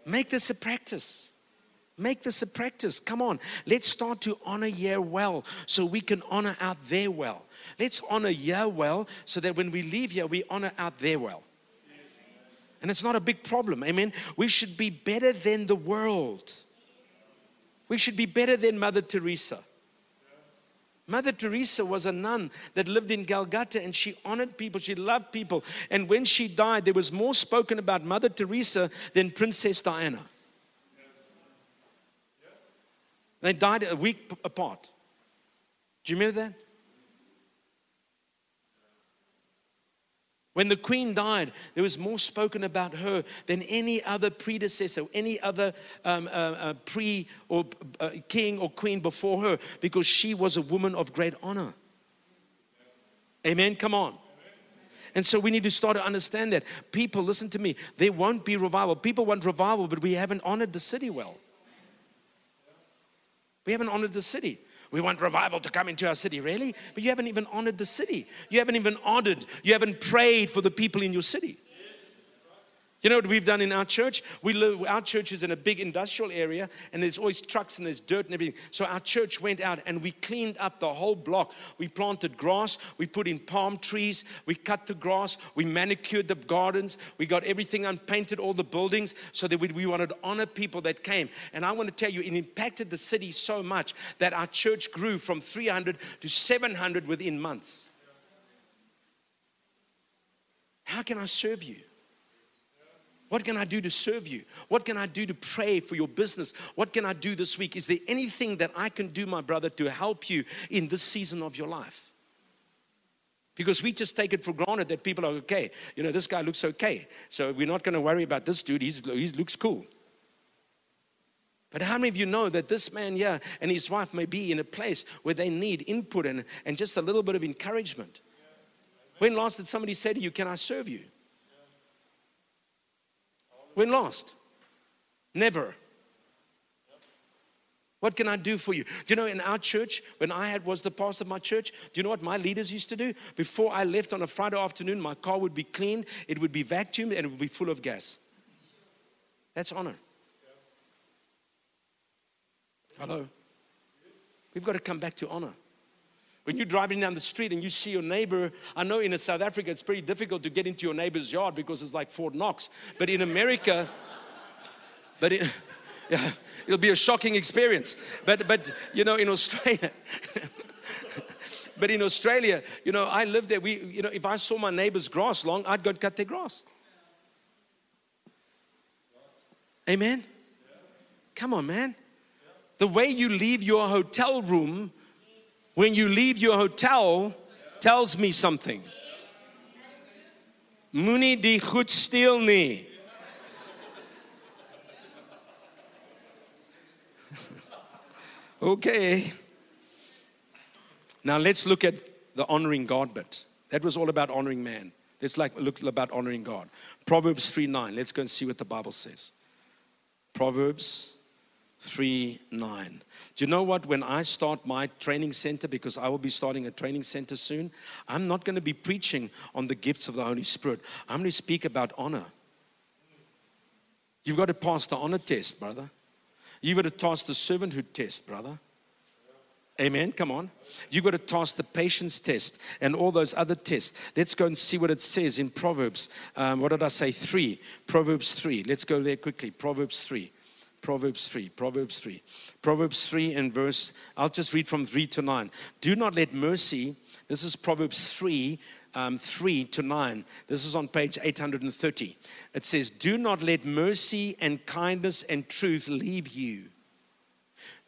Make this a practice. Make this a practice. Come on. Let's start to honor here well so we can honor out there well. Let's honor here well so that when we leave here, we honor out there well. And it's not a big problem. Amen. We should be better than the world. We should be better than Mother Teresa. Mother Teresa was a nun that lived in Calcutta and she honored people, she loved people. And when she died, there was more spoken about Mother Teresa than Princess Diana. They died a week apart. Do you remember that? When the queen died, there was more spoken about her than any other predecessor, any other um, uh, uh, pre or uh, king or queen before her, because she was a woman of great honor. Amen. Come on. And so we need to start to understand that. People, listen to me, there won't be revival. People want revival, but we haven't honored the city well. We haven't honored the city. We want revival to come into our city. Really? But you haven't even honored the city. You haven't even honored, you haven't prayed for the people in your city. You know what we've done in our church? We live, our church is in a big industrial area and there's always trucks and there's dirt and everything. So our church went out and we cleaned up the whole block. We planted grass, we put in palm trees, we cut the grass, we manicured the gardens, we got everything unpainted, all the buildings, so that we, we wanted to honor people that came. And I want to tell you, it impacted the city so much that our church grew from 300 to 700 within months. How can I serve you? What can I do to serve you? What can I do to pray for your business? What can I do this week? Is there anything that I can do, my brother, to help you in this season of your life? Because we just take it for granted that people are okay. You know, this guy looks okay. So we're not going to worry about this dude. He's, he looks cool. But how many of you know that this man yeah, and his wife may be in a place where they need input and, and just a little bit of encouragement? When last did somebody say to you, Can I serve you? When lost. Never. What can I do for you? Do you know in our church, when I had was the pastor of my church, do you know what my leaders used to do? Before I left on a Friday afternoon, my car would be cleaned, it would be vacuumed, and it would be full of gas. That's honor. Hello? We've got to come back to honor. When you're driving down the street and you see your neighbor, I know in South Africa it's pretty difficult to get into your neighbor's yard because it's like Fort Knox. But in America, but in, (laughs) yeah, it'll be a shocking experience. But but you know, in Australia, (laughs) but in Australia, you know, I lived there. We, you know, if I saw my neighbor's grass long, I'd go and cut their grass. Amen. Come on, man. The way you leave your hotel room when you leave your hotel tells me something. Moenie die goed steel nie. (laughs) okay. Now let's look at the honoring God bit. That was all about honoring man. Let's like look about honoring God. Proverbs 3 9. Let's go and see what the Bible says. Proverbs 3 9. Do you know what? When I start my training center, because I will be starting a training center soon, I'm not going to be preaching on the gifts of the Holy Spirit. I'm going to speak about honor. You've got to pass the honor test, brother. You've got to pass the servanthood test, brother. Amen. Come on. You've got to pass the patience test and all those other tests. Let's go and see what it says in Proverbs. Um, what did I say? Three. Proverbs 3. Let's go there quickly. Proverbs 3. Proverbs 3, Proverbs 3. Proverbs 3 and verse, I'll just read from 3 to 9. Do not let mercy, this is Proverbs 3, um, 3 to 9. This is on page 830. It says, Do not let mercy and kindness and truth leave you.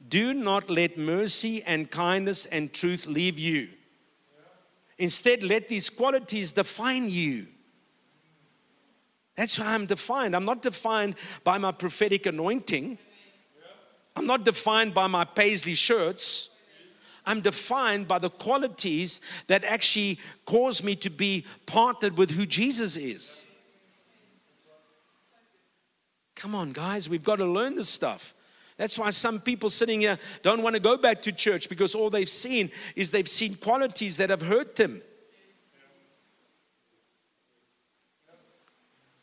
Do not let mercy and kindness and truth leave you. Instead, let these qualities define you. That's how I'm defined. I'm not defined by my prophetic anointing. I'm not defined by my paisley shirts. I'm defined by the qualities that actually cause me to be partnered with who Jesus is. Come on, guys, we've got to learn this stuff. That's why some people sitting here don't want to go back to church because all they've seen is they've seen qualities that have hurt them.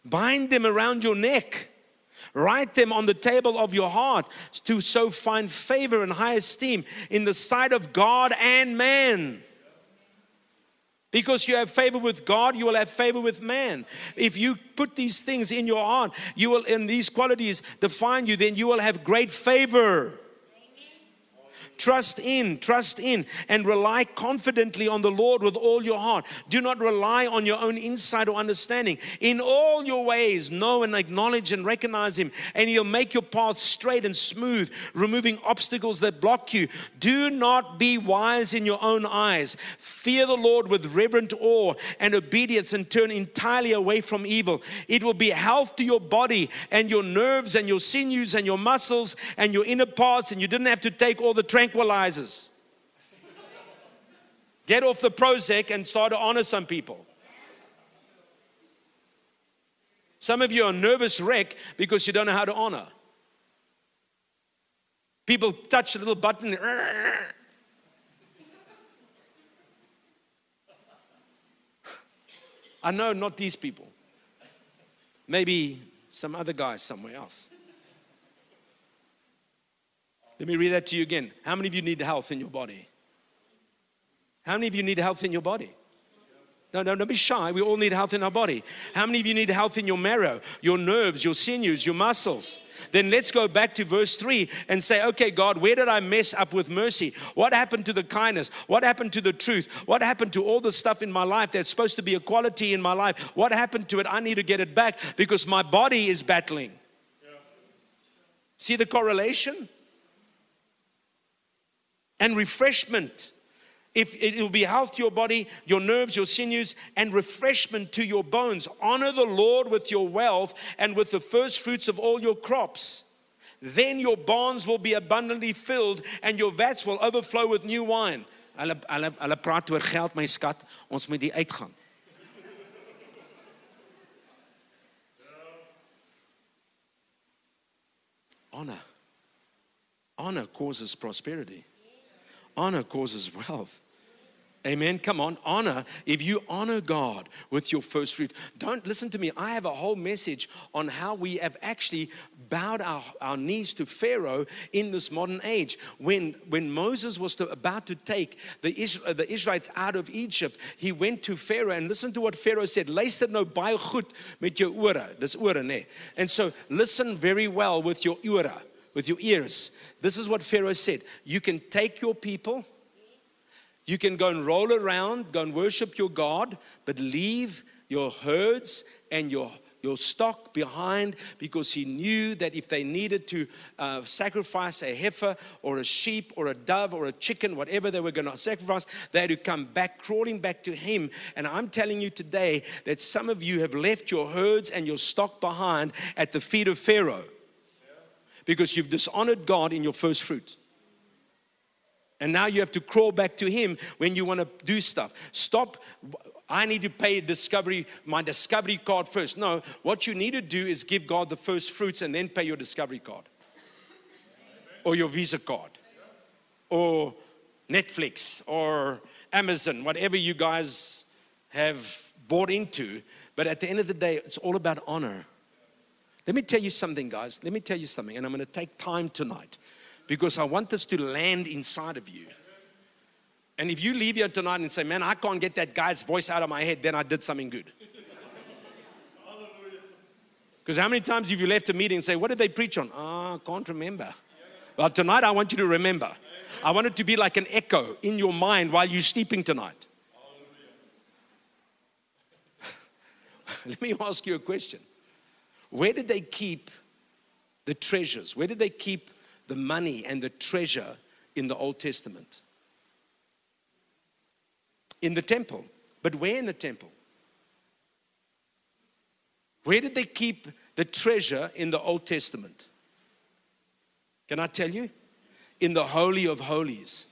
Bind them around your neck. Write them on the table of your heart to so find favor and high esteem in the sight of God and man. Because you have favor with God, you will have favor with man. If you put these things in your heart, you will, in these qualities define you, then you will have great favor. Trust in, trust in, and rely confidently on the Lord with all your heart. Do not rely on your own insight or understanding. In all your ways, know and acknowledge and recognize Him, and He'll make your path straight and smooth, removing obstacles that block you. Do not be wise in your own eyes. Fear the Lord with reverent awe and obedience, and turn entirely away from evil. It will be health to your body and your nerves and your sinews and your muscles and your inner parts, and you didn't have to take all the tranquilizers. Get off the Prozac and start to honor some people. Some of you are nervous wreck because you don't know how to honor. People touch a little button. I know not these people. Maybe some other guys somewhere else. Let me read that to you again. How many of you need health in your body? How many of you need health in your body? No, no, don't be shy. We all need health in our body. How many of you need health in your marrow, your nerves, your sinews, your muscles? Then let's go back to verse 3 and say, okay, God, where did I mess up with mercy? What happened to the kindness? What happened to the truth? What happened to all the stuff in my life that's supposed to be a quality in my life? What happened to it? I need to get it back because my body is battling. See the correlation? And refreshment if it will be health to your body, your nerves, your sinews, and refreshment to your bones. Honor the Lord with your wealth and with the first fruits of all your crops. Then your barns will be abundantly filled and your vats will overflow with new wine. Hulle praat oor geld my skat, ons moet die uitgaan. Honor. Honor causes prosperity honor causes wealth. Amen. Come on, honor. If you honor God with your first fruit, don't listen to me. I have a whole message on how we have actually bowed our, our knees to Pharaoh in this modern age. When, when Moses was to, about to take the, Israel, uh, the Israelites out of Egypt, he went to Pharaoh and listen to what Pharaoh said. Luister. And so listen very well with your ore with your ears. This is what Pharaoh said You can take your people, you can go and roll around, go and worship your God, but leave your herds and your your stock behind because he knew that if they needed to uh, sacrifice a heifer or a sheep or a dove or a chicken, whatever they were going to sacrifice, they had to come back, crawling back to him. And I'm telling you today that some of you have left your herds and your stock behind at the feet of Pharaoh because you've dishonored God in your first fruit. And now you have to crawl back to Him when you want to do stuff. Stop. I need to pay discovery, my discovery card first. No, what you need to do is give God the first fruits and then pay your discovery card or your Visa card or Netflix or Amazon, whatever you guys have bought into. But at the end of the day, it's all about honor. Let me tell you something, guys. Let me tell you something, and I'm going to take time tonight because I want this to land inside of you. And if you leave here tonight and say, Man, I can't get that guy's voice out of my head, then I did something good. Because how many times have you left a meeting and say, What did they preach on? Ah, oh, I can't remember. Well, tonight I want you to remember. I want it to be like an echo in your mind while you're sleeping tonight. (laughs) Let me ask you a question. Where did they keep the treasures? Where did they keep the money and the treasure in the Old Testament? In the temple. But where in the temple? Where did they keep the treasure in the Old Testament? Can I tell you? In the Holy of Holies.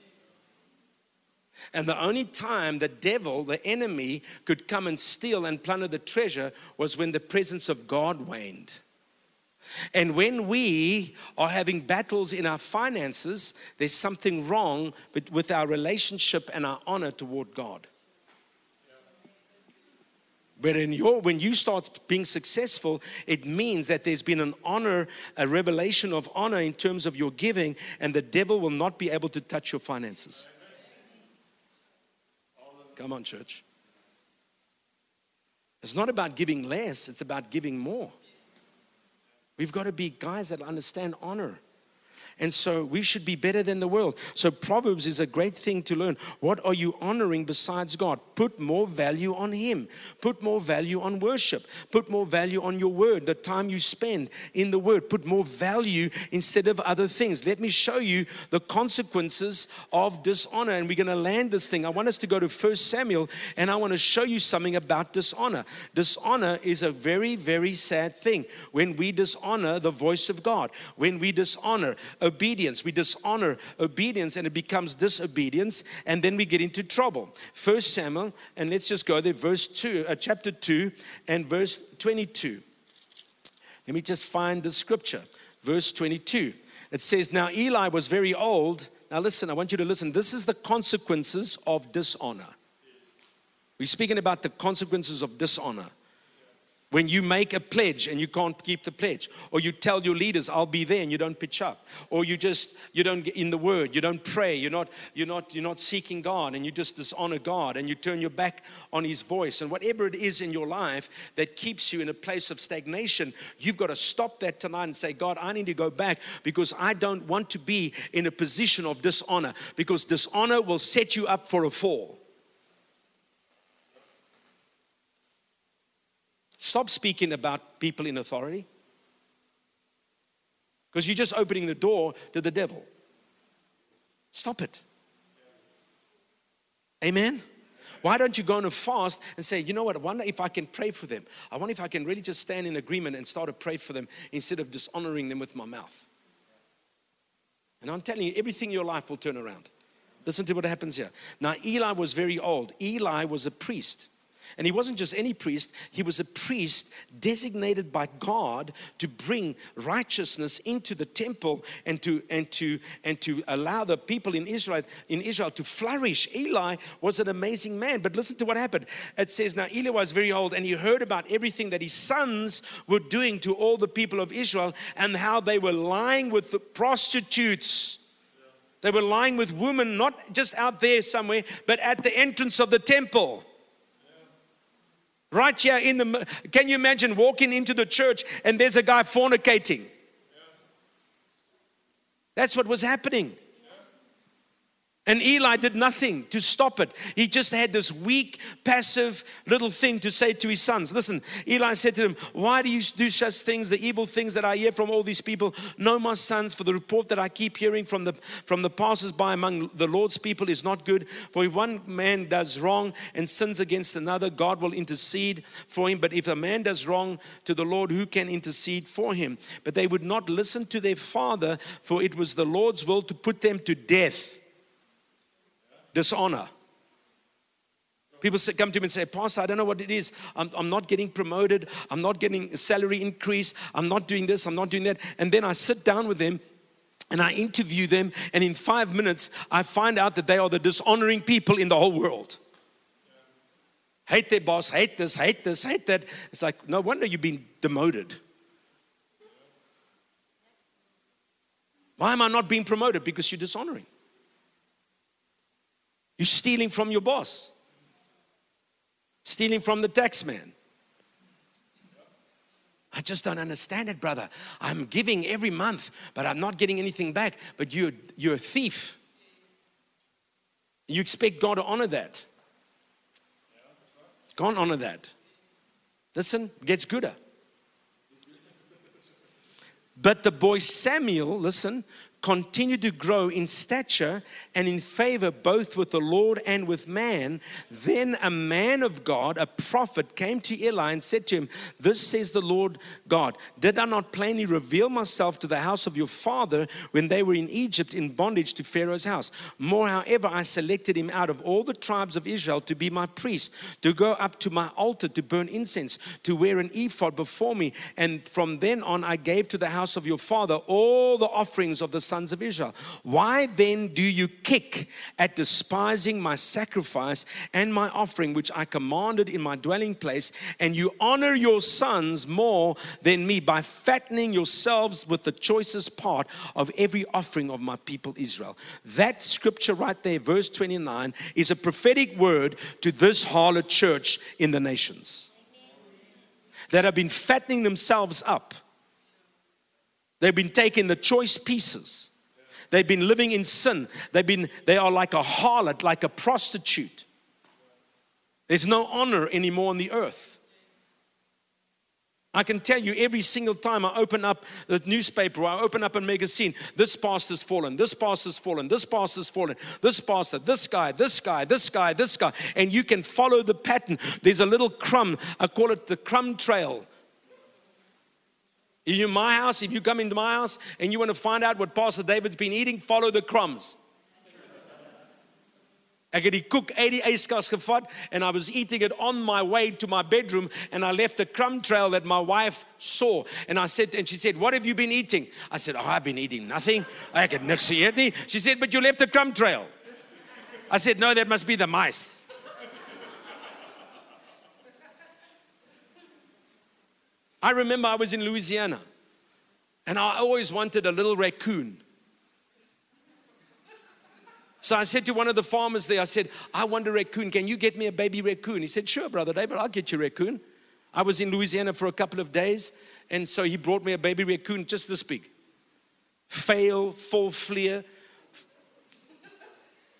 And the only time the devil, the enemy, could come and steal and plunder the treasure was when the presence of God waned. And when we are having battles in our finances, there's something wrong with our relationship and our honor toward God. But in your, when you start being successful, it means that there's been an honor, a revelation of honor in terms of your giving, and the devil will not be able to touch your finances. Come on, church. It's not about giving less, it's about giving more. We've got to be guys that understand honor. And so we should be better than the world. So Proverbs is a great thing to learn. What are you honoring besides God? Put more value on Him. Put more value on worship. Put more value on your word, the time you spend in the word. Put more value instead of other things. Let me show you the consequences of dishonor. And we're going to land this thing. I want us to go to First Samuel and I want to show you something about dishonor. Dishonor is a very, very sad thing when we dishonor the voice of God, when we dishonor obedience. We dishonor obedience and it becomes disobedience, and then we get into trouble. First Samuel, and let's just go there, verse 2, uh, chapter 2, and verse 22. Let me just find the scripture. Verse 22. It says, Now Eli was very old. Now listen, I want you to listen. This is the consequences of dishonor. We're speaking about the consequences of dishonor. When you make a pledge and you can't keep the pledge, or you tell your leaders, "I'll be there," and you don't pitch up, or you just you don't get in the Word, you don't pray, you're not you're not you're not seeking God, and you just dishonor God, and you turn your back on His voice, and whatever it is in your life that keeps you in a place of stagnation, you've got to stop that tonight and say, "God, I need to go back because I don't want to be in a position of dishonor, because dishonor will set you up for a fall." Stop speaking about people in authority. Because you're just opening the door to the devil. Stop it. Amen. Why don't you go on a fast and say, you know what, I wonder if I can pray for them. I wonder if I can really just stand in agreement and start to pray for them instead of dishonoring them with my mouth. And I'm telling you, everything in your life will turn around. Listen to what happens here. Now, Eli was very old. Eli was a priest. And he wasn't just any priest, he was a priest designated by God to bring righteousness into the temple and to and to and to allow the people in Israel in Israel to flourish. Eli was an amazing man, but listen to what happened. It says now Eli was very old and he heard about everything that his sons were doing to all the people of Israel and how they were lying with the prostitutes. They were lying with women, not just out there somewhere, but at the entrance of the temple. Right here in the, can you imagine walking into the church and there's a guy fornicating? That's what was happening. And Eli did nothing to stop it. He just had this weak, passive little thing to say to his sons. Listen, Eli said to them, Why do you do such things, the evil things that I hear from all these people? No, my sons, for the report that I keep hearing from the from the passers-by among the Lord's people is not good. For if one man does wrong and sins against another, God will intercede for him. But if a man does wrong to the Lord, who can intercede for him? But they would not listen to their father, for it was the Lord's will to put them to death dishonor. People say, come to me and say, Pastor, I don't know what it is. I'm, I'm not getting promoted. I'm not getting a salary increase. I'm not doing this. I'm not doing that. And then I sit down with them and I interview them. And in five minutes, I find out that they are the dishonoring people in the whole world. Hate their boss, hate this, hate this, hate that. It's like, no wonder you've been demoted. Why am I not being promoted? Because you're dishonoring. You're stealing from your boss, stealing from the tax man. I just don't understand it, brother. I'm giving every month, but I'm not getting anything back. But you're, you're a thief. You expect God to honor that. Can't honor that. Listen, gets gooder. But the boy Samuel, listen, continued to grow in stature and in favor both with the Lord and with man. Then a man of God, a prophet, came to Eli and said to him, This says the Lord God, Did I not plainly reveal myself to the house of your father when they were in Egypt in bondage to Pharaoh's house? More, however, I selected him out of all the tribes of Israel to be my priest, to go up to my altar to burn incense, to wear an ephod before me. And from then on, I gave to the house of your father all the offerings of the sons of Israel. Why then do you kick at despising my sacrifice and my offering, which I commanded in my dwelling place? And you honor your sons more than me by fattening yourselves with the choicest part of every offering of my people Israel. That scripture right there, verse 29, is a prophetic word to this harlot church in the nations that have been fattening themselves up They've been taking the choice pieces. They've been living in sin. They've been, they are like a harlot, like a prostitute. There's no honor anymore on the earth. I can tell you every single time I open up the newspaper or I open up a magazine, this pastor's fallen, this pastor's fallen, this pastor's fallen, this pastor, this guy, this guy, this guy, this guy. And you can follow the pattern. There's a little crumb, I call it the crumb trail in my house, if you come into my house and you want to find out what Pastor David's been eating, follow the crumbs. Ek het die koek uit die yskas and I was eating it on my way to my bedroom and I left a crumb trail that my wife saw. And I said and she said what have you been eating? I said oh I've been eating nothing. Ek het niks geëet she said but you left a crumb trail. I said no that must be the mice I remember I was in Louisiana and I always wanted a little raccoon. So I said to one of the farmers there, I said, I want a raccoon. Can you get me a baby raccoon? He said, Sure, brother David, I'll get you a raccoon. I was in Louisiana for a couple of days, and so he brought me a baby raccoon just this big. Fail, full flea.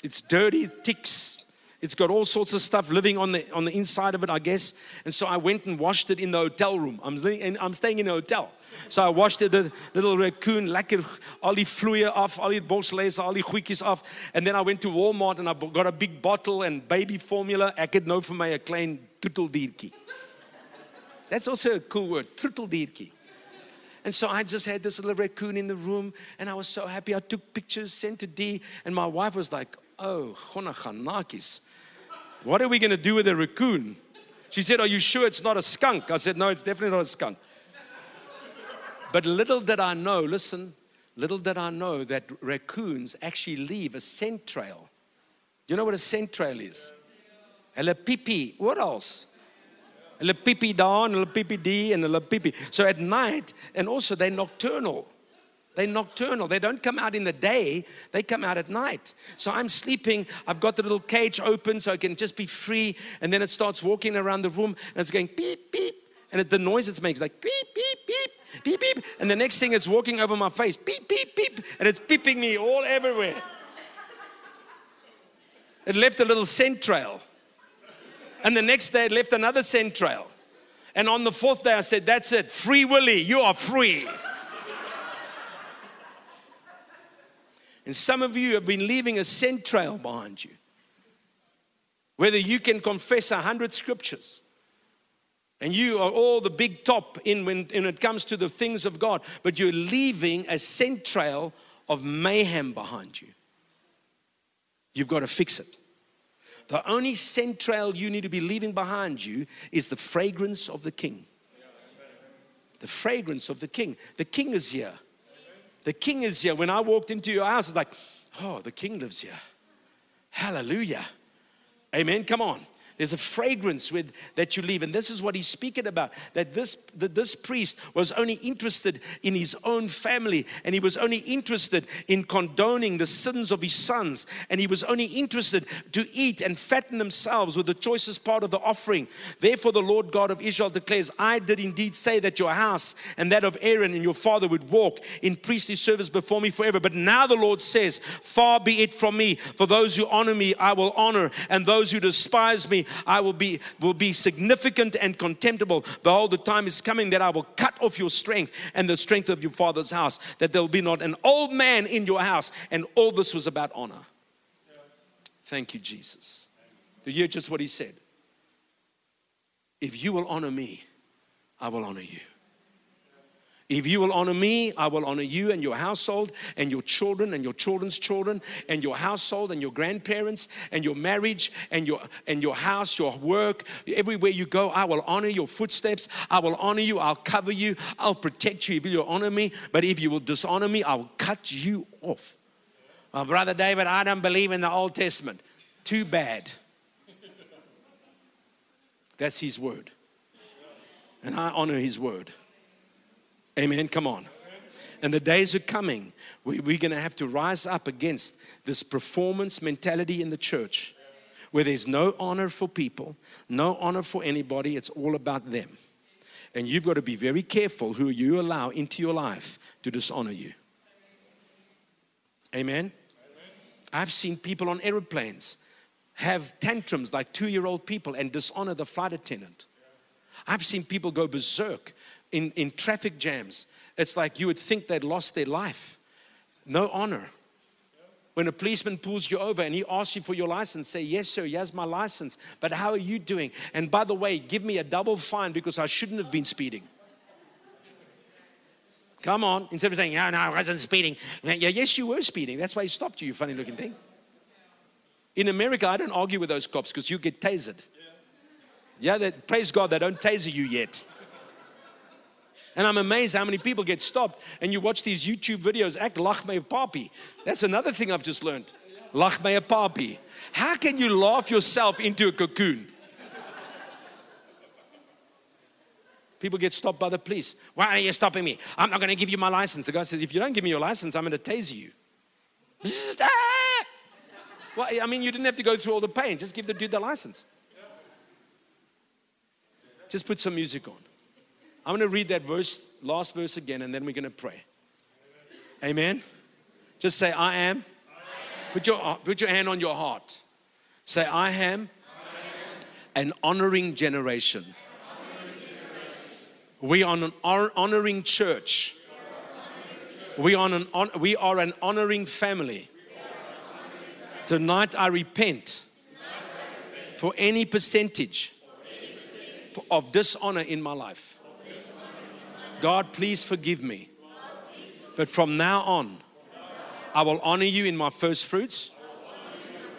It's dirty, ticks. It's got all sorts of stuff living on the, on the inside of it, I guess. And so I went and washed it in the hotel room. I'm, I'm staying in a hotel. So I washed it, the little raccoon, lekker, al die vloeie af, al die borslees, al af. And then I went to Walmart and I got a big bottle and baby formula. Ek het nou vir my 'n klein troeteldiertjie. That's also a cool word, troeteldiertjie. And so I just had this little raccoon in the room and I was so happy. I took pictures, sent to D, and my wife was like, oh, gonaghanakis. What are we going to do with a raccoon? She said, Are you sure it's not a skunk? I said, No, it's definitely not a skunk. But little did I know, listen, little did I know that raccoons actually leave a scent trail. Do you know what a scent trail is? A Hulle pipi. What else? A Hulle pipi daar, hulle pipi die, and a hulle pipi. So at night, and also they're nocturnal. They're nocturnal. They don't come out in the day, they come out at night. So I'm sleeping. I've got the little cage open so I can just be free. And then it starts walking around the room and it's going beep, beep. And it, the noise it makes like beep, beep, beep, beep, beep. And the next thing it's walking over my face beep, beep, beep. And it's beeping me all everywhere. It left a little scent trail. And the next day it left another scent trail. And on the fourth day I said, That's it, free Willy, you are free. And some of you have been leaving a scent trail behind you. Whether you can confess a hundred scriptures and you are all the big top in when, when it comes to the things of God, but you're leaving a scent trail of mayhem behind you. You've got to fix it. The only scent trail you need to be leaving behind you is the fragrance of the king. The fragrance of the king. The king is here. The king is here. When I walked into your house, it's like, oh, the king lives here. Hallelujah. Amen. Come on. There's a fragrance with that you leave. And this is what he's speaking about. That this, that this priest was only interested in his own family, and he was only interested in condoning the sins of his sons, and he was only interested to eat and fatten themselves with the choicest part of the offering. Therefore, the Lord God of Israel declares, I did indeed say that your house and that of Aaron and your father would walk in priestly service before me forever. But now the Lord says, Far be it from me, for those who honor me, I will honor, and those who despise me, I will be, will be significant and contemptible. Behold, the time is coming that I will cut off your strength and the strength of your father's house, that there will be not an old man in your house. And all this was about honor. Thank you, Jesus. Do you hear just what he said? If you will honor me, I will honor you. If you will honor me, I will honor you and your household and your children and your children's children and your household and your grandparents and your marriage and your and your house, your work, everywhere you go, I will honor your footsteps. I will honor you. I'll cover you. I'll protect you if you honor me. But if you will dishonor me, I will cut you off. My Brother David, I don't believe in the Old Testament. Too bad. That's his word. And I honor his word. Amen. Come on. And the days are coming where we're going to have to rise up against this performance mentality in the church where there's no honor for people, no honor for anybody. It's all about them. And you've got to be very careful who you allow into your life to dishonor you. Amen. I've seen people on aeroplanes have tantrums like two year old people and dishonor the flight attendant. I've seen people go berserk in, in traffic jams. It's like you would think they'd lost their life. No honor. When a policeman pulls you over and he asks you for your license, say, Yes, sir, here's my license. But how are you doing? And by the way, give me a double fine because I shouldn't have been speeding. Come on. Instead of saying, Yeah, no, I wasn't speeding. Yeah, yes, you were speeding. That's why he stopped you, you funny looking thing. In America, I don't argue with those cops because you get tasered. Yeah, praise God, they don't taser you yet. And I'm amazed how many people get stopped and you watch these YouTube videos, act lach my papi. That's another thing I've just learned. Lach my papi. How can you laugh yourself into a cocoon? People get stopped by the police. Why are you stopping me? I'm not going to give you my license. The guy says, If you don't give me your license, I'm going to tase you. (laughs) well, I mean, you didn't have to go through all the pain. Just give the dude the license. Just put some music on. I'm going to read that verse, last verse again, and then we're going to pray. Amen. Just say, I am. Put your, uh, put your hand on your heart. Say, I am an honoring generation. We are an honoring church. We are an, we are an honoring family. Tonight I repent for any percentage of dishonor in my life. God, please forgive me. But from now on, I will honor you in my first fruits.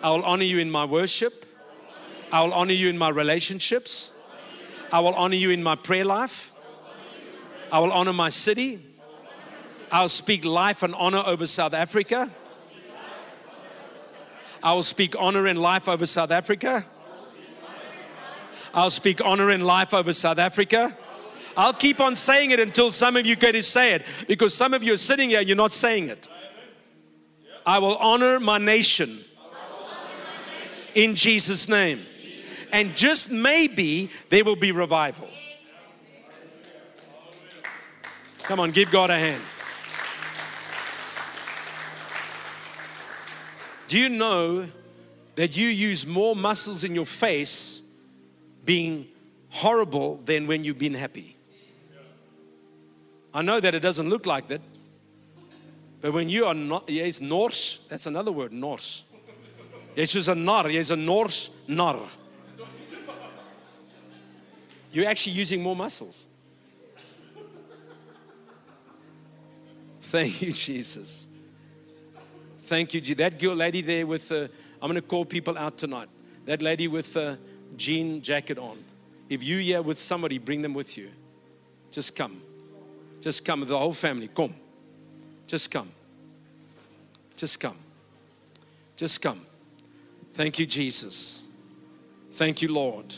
I will honor you in my worship. I will honor you in my relationships. I will honor you in my prayer life. I will honor my city. I'll speak life and honor over South Africa. I will speak honor and life over South Africa. I'll speak honor and life over South Africa. I'll keep on saying it until some of you get to say it because some of you are sitting here, you're not saying it. I will honor my nation in Jesus' name. And just maybe there will be revival. Come on, give God a hand. Do you know that you use more muscles in your face being horrible than when you've been happy? I know that it doesn't look like that, but when you are not, jy's nors, that's another word, Norse. nors. Jy's 'n nar, jy's 'n nors nar. You're actually using more muscles. Thank you, Jesus. Thank you. That girl lady there with the, I'm going to call people out tonight. That lady with the jean jacket on. If you here with somebody, bring them with you. Just come. Just come. The whole family, come. Just come. Just come. Just come. Thank you, Jesus. Thank you, Lord.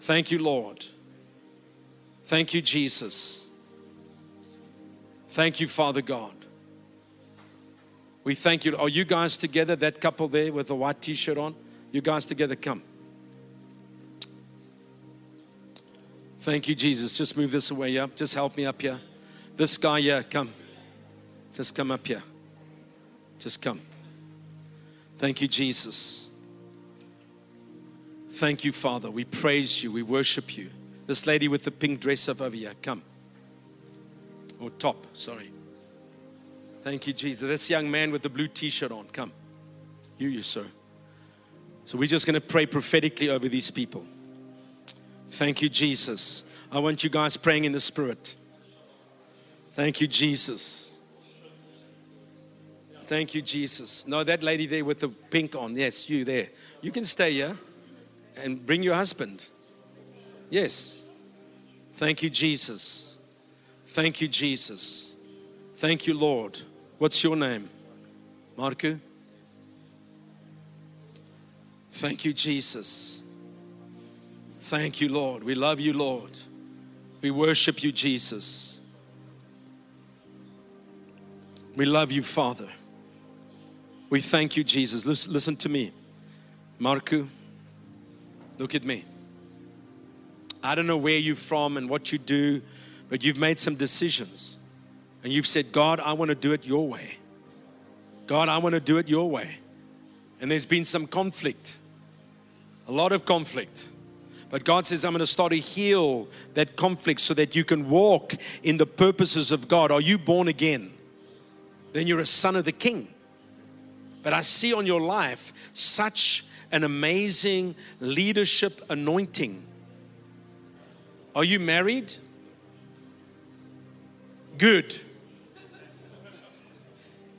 Thank you, Lord. Thank you, Jesus. Thank you, Father God. We thank you. Are you guys together? That couple there with the white t shirt on? You guys together, come. Thank you, Jesus. Just move this away, yeah? Just help me up here. This guy, yeah, come. Just come up here. Just come. Thank you, Jesus. Thank you, Father. We praise you. We worship you. This lady with the pink dress over here, come. Or top, sorry. Thank you, Jesus. This young man with the blue t shirt on, come. You, you, sir. So we're just going to pray prophetically over these people. Thank you, Jesus. I want you guys praying in the Spirit. Thank you, Jesus. Thank you, Jesus. No, that lady there with the pink on. Yes, you there. You can stay here and bring your husband. Yes. Thank you, Jesus. Thank you, Jesus. Thank you, Lord. What's your name? Marku? Thank you, Jesus. Thank you, Lord. We love you, Lord. We worship you, Jesus. We love you, Father. We thank you, Jesus. Listen, listen to me. Marku, look at me. I don't know where you're from and what you do, but you've made some decisions. And you've said, God, I want to do it your way. God, I want to do it your way. And there's been some conflict, a lot of conflict. But God says, I'm going to start to heal that conflict so that you can walk in the purposes of God. Are you born again? Then you're a son of the king. But I see on your life such an amazing leadership anointing. Are you married? Good.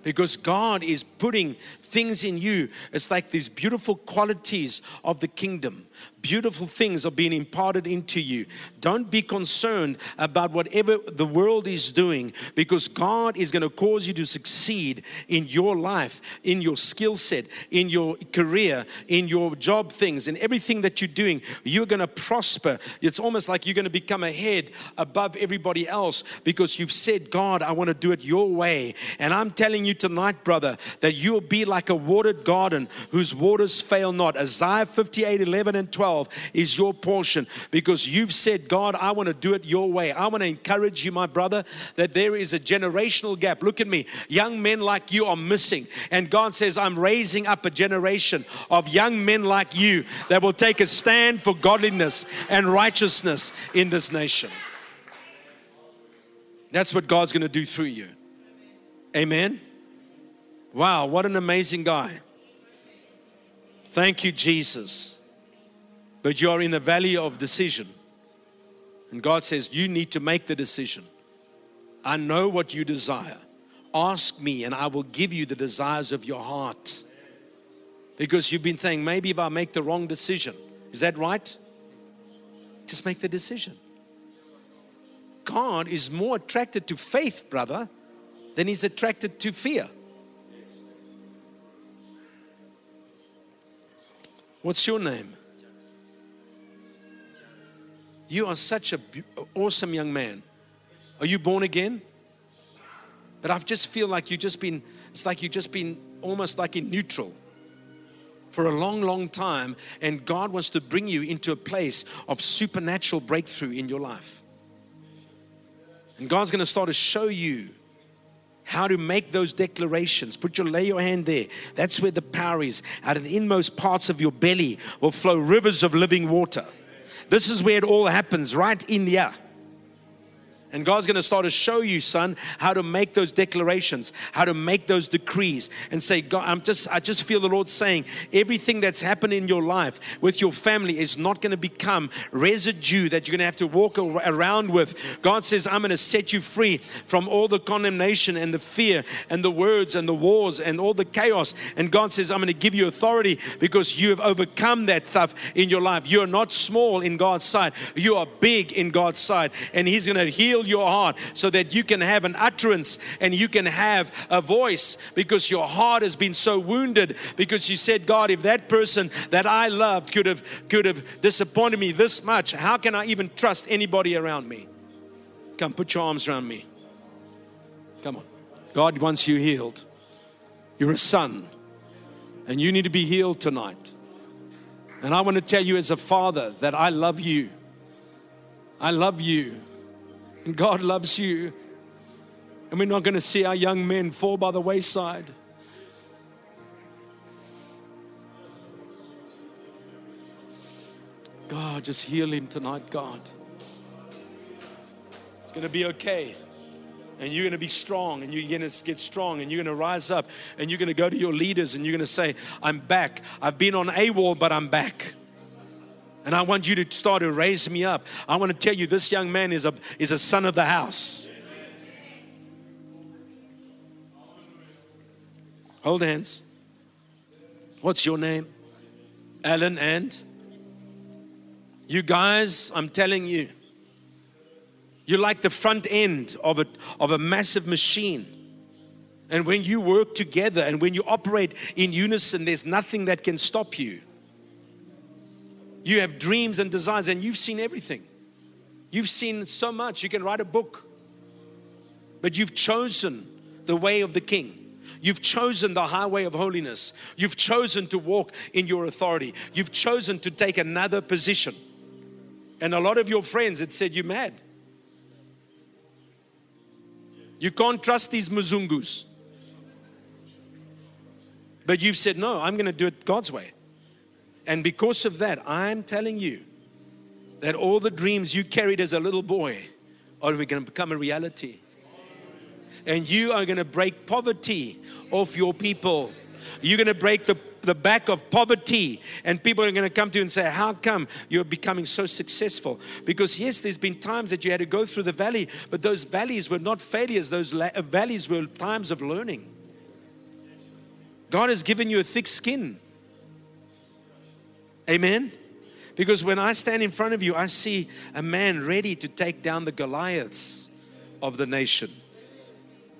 Because God is putting things in you. It's like these beautiful qualities of the kingdom. Beautiful things are being imparted into you. Don't be concerned about whatever the world is doing because God is going to cause you to succeed in your life, in your skill set, in your career, in your job things, in everything that you're doing. You're going to prosper. It's almost like you're going to become ahead above everybody else because you've said, God, I want to do it your way. And I'm telling you tonight, brother, that you'll be like a watered garden whose waters fail not. Isaiah 58 11 and 12 is your portion because you've said, God, I want to do it your way. I want to encourage you, my brother, that there is a generational gap. Look at me. Young men like you are missing. And God says, I'm raising up a generation of young men like you that will take a stand for godliness and righteousness in this nation. That's what God's going to do through you. Amen. Wow, what an amazing guy. Thank you, Jesus but you are in the valley of decision. And God says, You need to make the decision. I know what you desire. Ask me, and I will give you the desires of your heart. Because you've been saying, maybe if I make the wrong decision, is that right? Just make the decision. God is more attracted to faith, brother, than he's attracted to fear. What's your name? You are such an awesome young man. Are you born again? But I just feel like you've just been, it's like you've just been almost like in neutral for a long, long time. And God wants to bring you into a place of supernatural breakthrough in your life. And God's going to start to show you how to make those declarations. Put your lay your hand there. That's where the power is. Out of the inmost parts of your belly will flow rivers of living water. This is where it all happens, right in the air. And God's going to start to show you, son, how to make those declarations, how to make those decrees, and say, God, I'm just, I just feel the Lord saying, everything that's happened in your life with your family is not going to become residue that you're going to have to walk around with. God says, I'm going to set you free from all the condemnation and the fear and the words and the wars and all the chaos. And God says, I'm going to give you authority because you have overcome that stuff in your life. You're not small in God's sight, you are big in God's sight, and He's going to heal your heart so that you can have an utterance and you can have a voice because your heart has been so wounded because you said, God, if that person that I loved could have could have disappointed me this much, how can I even trust anybody around me? Come, put your arms around me. Come on. God wants you healed. You're a son, and you need to be healed tonight. And I want to tell you, as a father, that I love you. I love you. And God loves you. And we're not going to see our young men fall by the wayside. God, just heal him tonight, God. It's going to be okay. And you're going to be strong and you're going to get strong and you're going to rise up and you're going to go to your leaders and you're going to say, I'm back. I've been on a but I'm back. And I want you to start to raise me up. I want to tell you this young man is a, is a son of the house. Hold hands. What's your name? Alan and you guys, I'm telling you, you're like the front end of a, of a massive machine. And when you work together and when you operate in unison, there's nothing that can stop you. You have dreams and desires, and you've seen everything. You've seen so much. You can write a book, but you've chosen the way of the King. You've chosen the highway of holiness. You've chosen to walk in your authority. You've chosen to take another position. And a lot of your friends had said, You're mad. You can't trust these Mzungus. But you've said, No, I'm going to do it God's way. And because of that, I'm telling you that all the dreams you carried as a little boy are going to become a reality. And you are going to break poverty off your people. You're going to break the, the back of poverty, and people are going to come to you and say, How come you're becoming so successful? Because, yes, there's been times that you had to go through the valley, but those valleys were not failures, those la- valleys were times of learning. God has given you a thick skin. Amen. Because when I stand in front of you, I see a man ready to take down the Goliaths of the nation.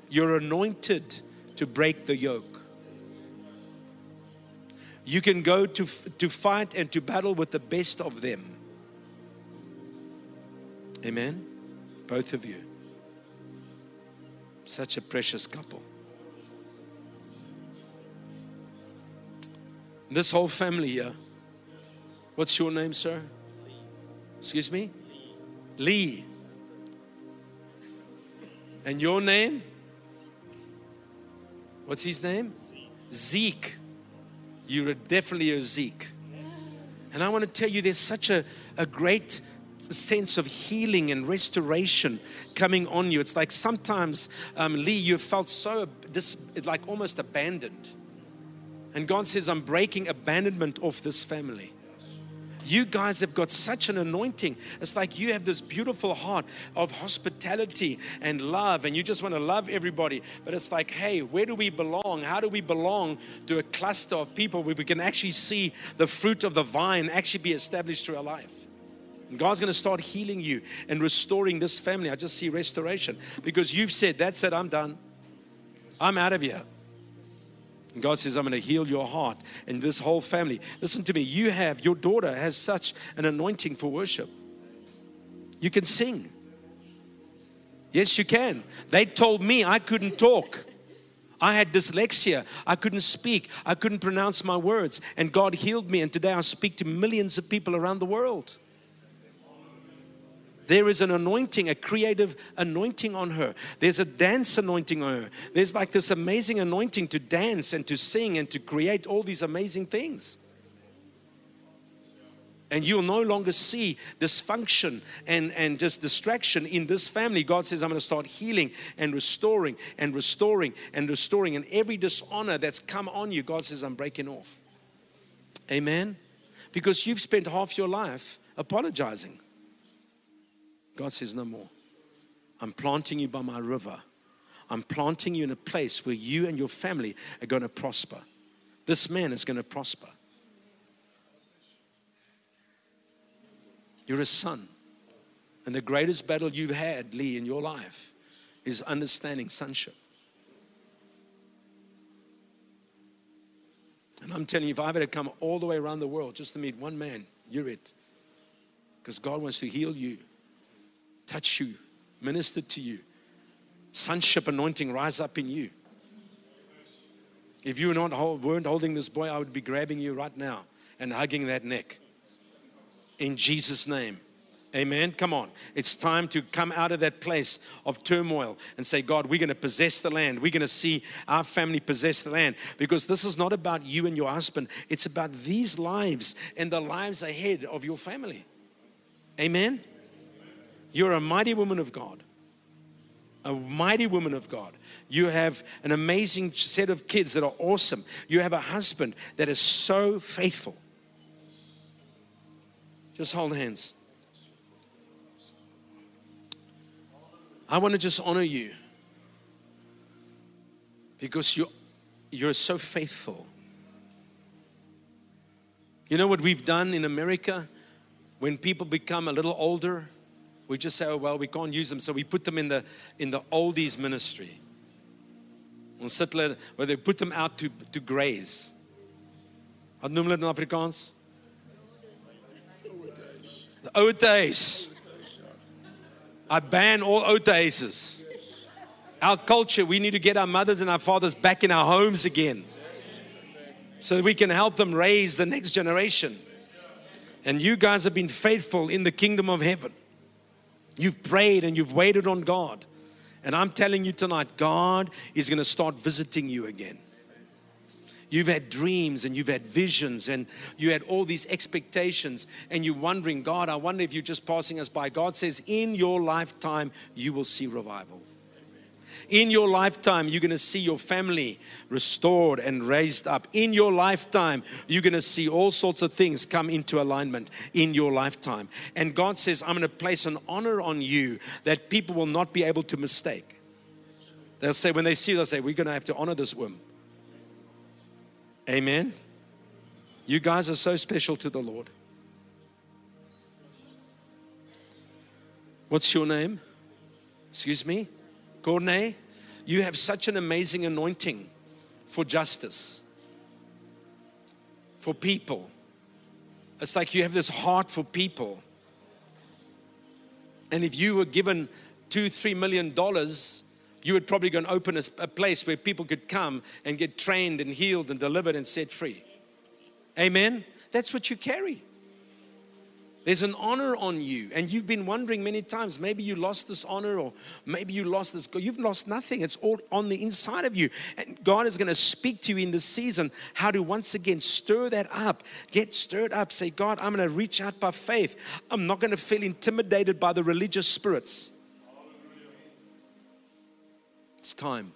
You're anointed to break the yoke. You can go to, to fight and to battle with the best of them. Amen. Both of you. Such a precious couple. This whole family here. What's your name, sir? Excuse me? Lee. And your name? What's his name? Zeke. You're definitely a Zeke. And I want to tell you, there's such a, a great sense of healing and restoration coming on you. It's like sometimes, um, Lee, you felt so this like almost abandoned. And God says, I'm breaking abandonment off this family. You guys have got such an anointing. It's like you have this beautiful heart of hospitality and love, and you just want to love everybody. But it's like, hey, where do we belong? How do we belong to a cluster of people where we can actually see the fruit of the vine actually be established through our life? And God's going to start healing you and restoring this family. I just see restoration because you've said, That's it, I'm done. I'm out of here. And God says, I'm going to heal your heart and this whole family. Listen to me. You have, your daughter has such an anointing for worship. You can sing. Yes, you can. They told me I couldn't talk. I had dyslexia. I couldn't speak. I couldn't pronounce my words. And God healed me. And today I speak to millions of people around the world. There is an anointing, a creative anointing on her. There's a dance anointing on her. There's like this amazing anointing to dance and to sing and to create all these amazing things. And you'll no longer see dysfunction and, and just distraction in this family. God says, I'm going to start healing and restoring and restoring and restoring. And every dishonor that's come on you, God says, I'm breaking off. Amen? Because you've spent half your life apologizing. God says, No more. I'm planting you by my river. I'm planting you in a place where you and your family are going to prosper. This man is going to prosper. You're a son. And the greatest battle you've had, Lee, in your life is understanding sonship. And I'm telling you, if I had to come all the way around the world just to meet one man, you're it. Because God wants to heal you touch you, minister to you. Sonship anointing rise up in you. If you not weren't holding this boy, I would be grabbing you right now and hugging that neck. In Jesus' name. Amen. Come on. It's time to come out of that place of turmoil and say, God, we're going to possess the land. We're going to see our family possess the land because this is not about you and your husband. It's about these lives and the lives ahead of your family. Amen. You're a mighty woman of God. A mighty woman of God. You have an amazing set of kids that are awesome. You have a husband that is so faithful. Just hold hands. I want to just honor you because you, you're so faithful. You know what we've done in America? When people become a little older, we just say, oh, well, we can't use them. So we put them in the, in the oldies ministry. where they put them out to, to graze. Wat noem hulle in Afrikaans? The old days. I ban all days. Our culture, we need to get our mothers and our fathers back in our homes again so that we can help them raise the next generation. And you guys have been faithful in the kingdom of heaven. You've prayed and you've waited on God. And I'm telling you tonight, God is going to start visiting you again. You've had dreams and you've had visions and you had all these expectations, and you're wondering, God, I wonder if you're just passing us by. God says, In your lifetime, you will see revival in your lifetime, you're going to see your family restored and raised up. In your lifetime, you're going to see all sorts of things come into alignment in your lifetime. And God says, I'm going to place an honor on you that people will not be able to mistake. They'll say, when they see, you, they'll say, We're going to have to honor this woman. Amen. You guys are so special to the Lord. What's your name? Excuse me? Gournay? You have such an amazing anointing for justice, for people. It's like you have this heart for people. And if you were given two, three million dollars, you would probably go and open a, a, place where people could come and get trained and healed and delivered and set free. Amen? That's what you carry. There's an honor on you, and you've been wondering many times maybe you lost this honor, or maybe you lost this. You've lost nothing, it's all on the inside of you. And God is going to speak to you in this season how to once again stir that up. Get stirred up. Say, God, I'm going to reach out by faith. I'm not going to feel intimidated by the religious spirits. It's time.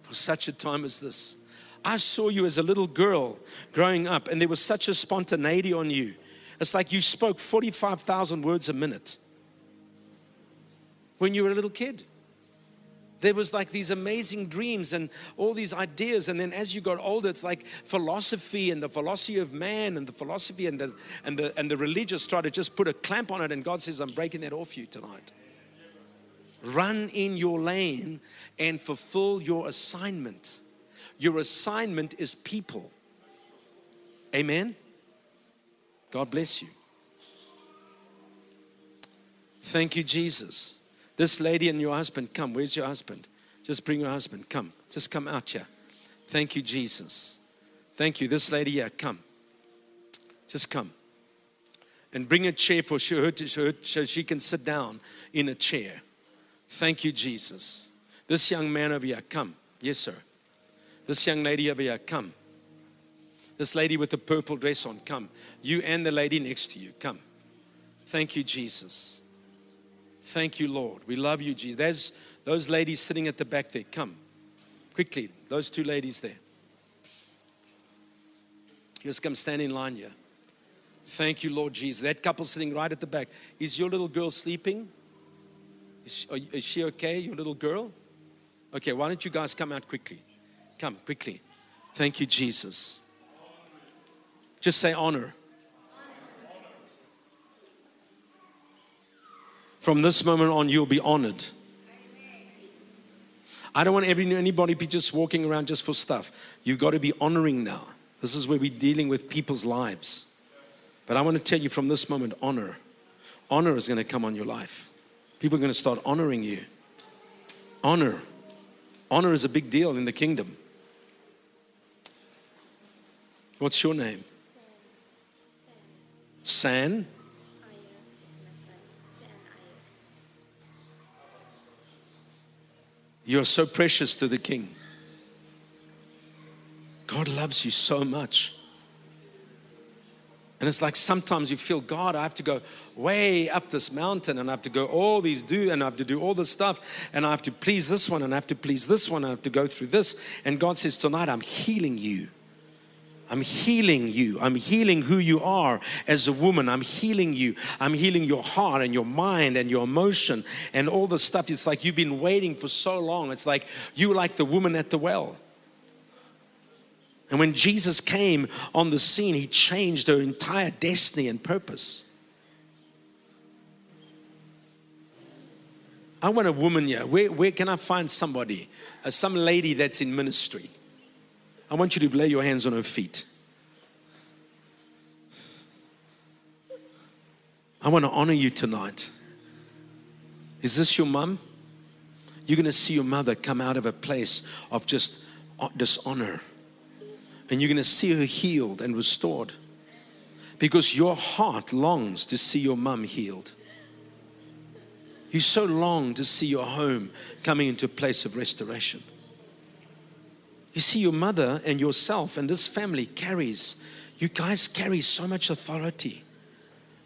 For such a time as this. I saw you as a little girl growing up, and there was such a spontaneity on you. It's like you spoke 45,000 words a minute when you were a little kid. There was like these amazing dreams and all these ideas. And then as you got older, it's like philosophy and the philosophy of man and the philosophy and the, and the, and the religious try to just put a clamp on it. And God says, I'm breaking that off you tonight. Run in your lane and fulfill your assignment. Your assignment is people. Amen. God bless you. Thank you, Jesus. This lady and your husband, come. Where's your husband? Just bring your husband. Come. Just come out here. Thank you, Jesus. Thank you. This lady here, come. Just come. And bring a chair for her to, so she can sit down in a chair. Thank you, Jesus. This young man over here, come. Yes, sir. This young lady over here, come. This lady with the purple dress on, come. You and the lady next to you, come. Thank you, Jesus. Thank you, Lord. We love you, Jesus. There's those ladies sitting at the back there. Come. Quickly, those two ladies there. Just come stand in line here. Thank you, Lord Jesus. That couple sitting right at the back. Is your little girl sleeping? Is she, is she okay, your little girl? Okay, why don't you guys come out quickly? Come quickly. Thank you, Jesus. Just say honor. From this moment on, you'll be honored. I don't want every, anybody be just walking around just for stuff. You've got to be honoring now. This is where we're dealing with people's lives. But I want to tell you from this moment, honor. Honor is going to come on your life. People are going to start honoring you. Honor. Honor is a big deal in the kingdom. What's your name? San. You are so precious to the King. God loves you so much. And it's like sometimes you feel, God, I have to go way up this mountain and I have to go all these do and I have to do all this stuff and I have to please this one and I have to please this one. I have to go through this. And God says, Tonight I'm healing you. I'm healing you. I'm healing who you are as a woman. I'm healing you. I'm healing your heart and your mind and your emotion and all the stuff. It's like you've been waiting for so long. It's like you like the woman at the well. And when Jesus came on the scene, he changed her entire destiny and purpose. I want a woman here. Where, where can I find somebody? Uh, some lady that's in ministry I want you to lay your hands on her feet. I want to honor you tonight. Is this your mom? You're going to see your mother come out of a place of just uh, dishonor. And you're going to see her healed and restored. Because your heart longs to see your mom healed. You so long to see your home coming into a place of restoration. You see, your mother and yourself and this family carries, you guys carry so much authority.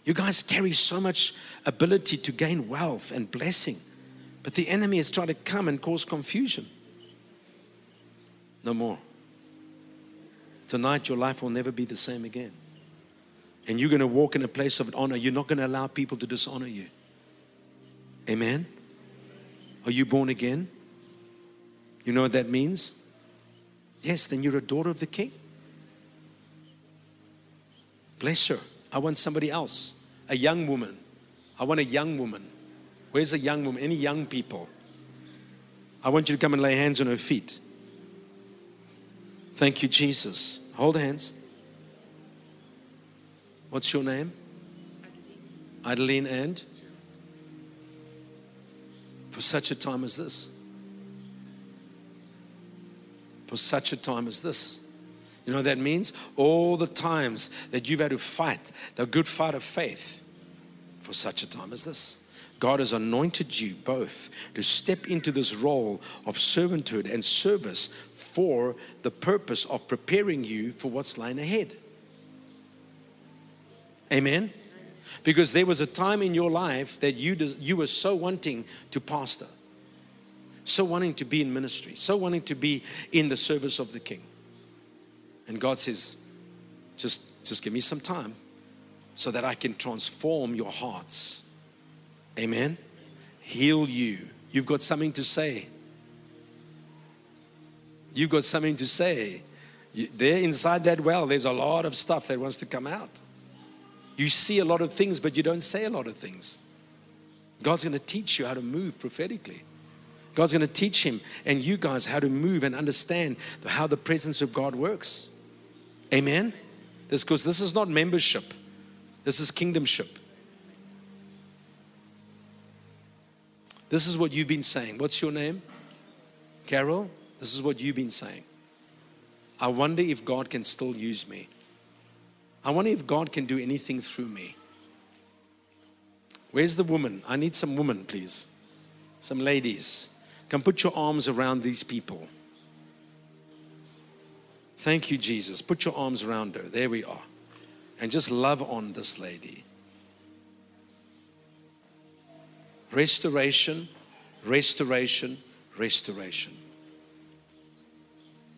You guys carry so much ability to gain wealth and blessing. But the enemy is trying to come and cause confusion. No more. Tonight, your life will never be the same again. And you're going to walk in a place of honor. You're not going to allow people to dishonor you. Amen? Are you born again? You know what that means? Yes, then you're a daughter of the king. Bless her. I want somebody else, a young woman. I want a young woman. Where's a young woman? Any young people? I want you to come and lay hands on her feet. Thank you, Jesus. Hold hands. What's your name? Adeline and? For such a time as this. For such a time as this. You know what that means? All the times that you've had to fight the good fight of faith for such a time as this. God has anointed you both to step into this role of servanthood and service for the purpose of preparing you for what's lying ahead. Amen? Because there was a time in your life that you, you were so wanting to pastor, so wanting to be in ministry, so wanting to be in the service of the King. And God says, just, just give me some time so that I can transform your hearts. Amen. Heal you. You've got something to say. You've got something to say. there inside that well, there's a lot of stuff that wants to come out. You see a lot of things, but you don't say a lot of things. God's going to teach you how to move prophetically. God's going to teach him and you guys how to move and understand how the presence of God works. Amen? This because this is not membership. This is kingdomship. This is what you've been saying. What's your name? Carol? This is what you've been saying. I wonder if God can still use me. I wonder if God can do anything through me. Where's the woman? I need some woman, please. Some ladies. Come put your arms around these people. Thank you, Jesus. Put your arms around her. There we are. And just love on this lady. Restoration, restoration, restoration.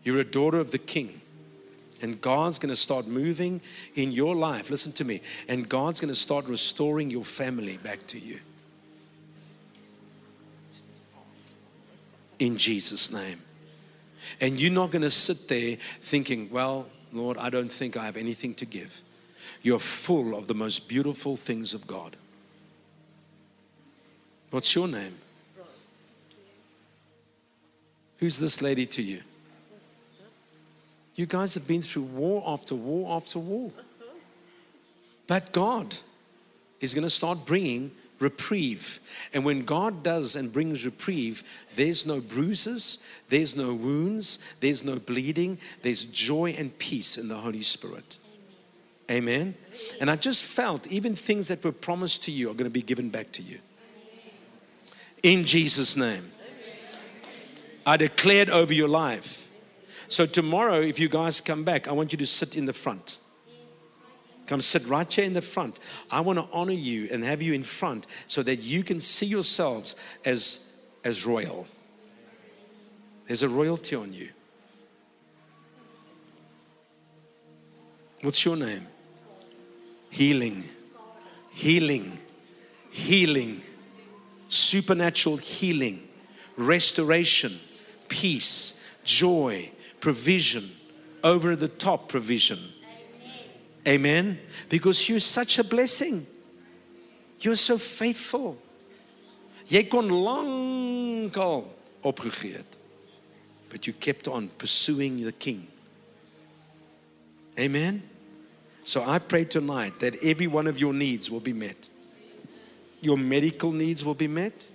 You're a daughter of the King. And God's going to start moving in your life. Listen to me. And God's going to start restoring your family back to you. In Jesus' name. And you're not going to sit there thinking, well, Lord, I don't think I have anything to give. You're full of the most beautiful things of God. What's your name? Who's this lady to you? You guys have been through war after war after war. But God is going to start bringing reprieve. And when God does and brings reprieve, there's no bruises, there's no wounds, there's no bleeding, there's joy and peace in the Holy Spirit. Amen. And I just felt even things that were promised to you are going to be given back to you. In Jesus' name. I declared over your life. So tomorrow, if you guys come back, I want you to sit in the front. Come sit right here in the front. I want to honor you and have you in front so that you can see yourselves as, as royal. There's a royalty on you. What's your name? Healing. Healing. Healing. Supernatural healing. Restoration. Peace. Joy. Provision. Over the top provision Amen. Because you're such a blessing. You're so faithful. Jy kon lankal opgegee het. But you kept on pursuing the king. Amen. So I pray tonight that every one of your needs will be met. Your medical needs will be met.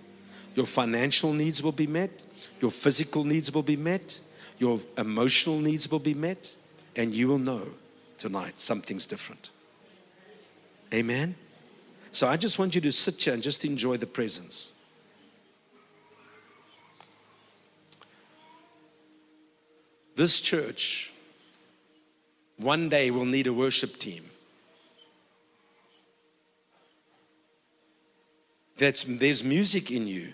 Your financial needs will be met. Your physical needs will be met. Your emotional needs will be met. And you will know tonight. Something's different. Amen. So I just want you to sit here and just enjoy the presence. This church one day will need a worship team. That's, there's music in you.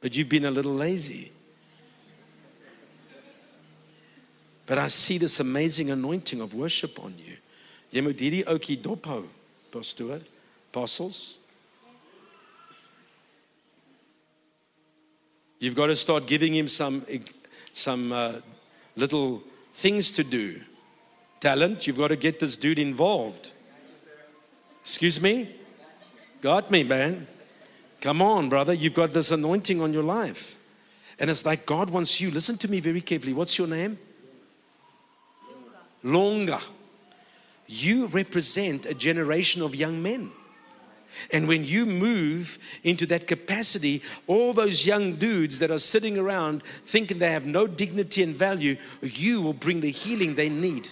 But you've been a little lazy. But I see this amazing anointing of worship on you. Jy moet hierdie ouetjie pastoor, apostles. You've got to start giving him some, some uh, little things to do. Talent, you've got to get this dude involved. Excuse me? Got me, man. Come on, brother. You've got this anointing on your life. And it's like God wants you. Listen to me very carefully. What's your name? Longer. You represent a generation of young men. And when you move into that capacity, all those young dudes that are sitting around thinking they have no dignity and value, you will bring the healing they need.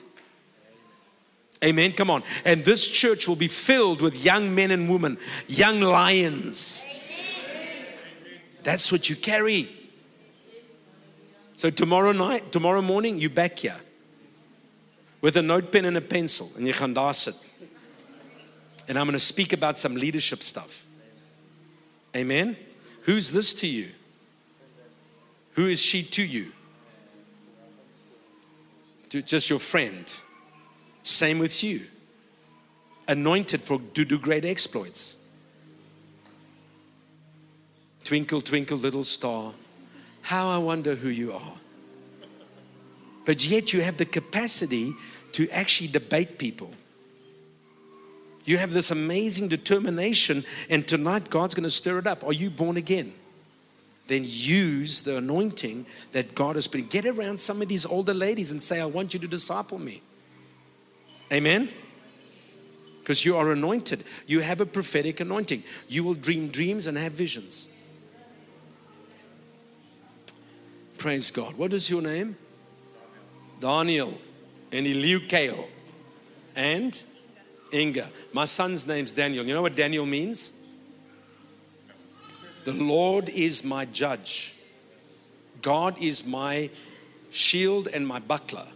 Amen. Come on. And this church will be filled with young men and women, young lions. That's what you carry. So tomorrow night, tomorrow morning, you back here with a note pen and a pencil, and you daar sit. And I'm going to speak about some leadership stuff. Amen. Who's this to you? Who is she to you? To just your friend. Same with you. Anointed for to do great exploits. Twinkle, twinkle, little star. How I wonder who you are. But yet you have the capacity to actually debate people. You have this amazing determination, and tonight God's going to stir it up. Are you born again? Then use the anointing that God has put. Get around some of these older ladies and say, I want you to disciple me. Amen? Because you are anointed. You have a prophetic anointing. You will dream dreams and have visions. Praise God. What is your name? Daniel and Eliukael and Inga. My son's name's Daniel. You know what Daniel means? The Lord is my judge. God is my shield and my buckler.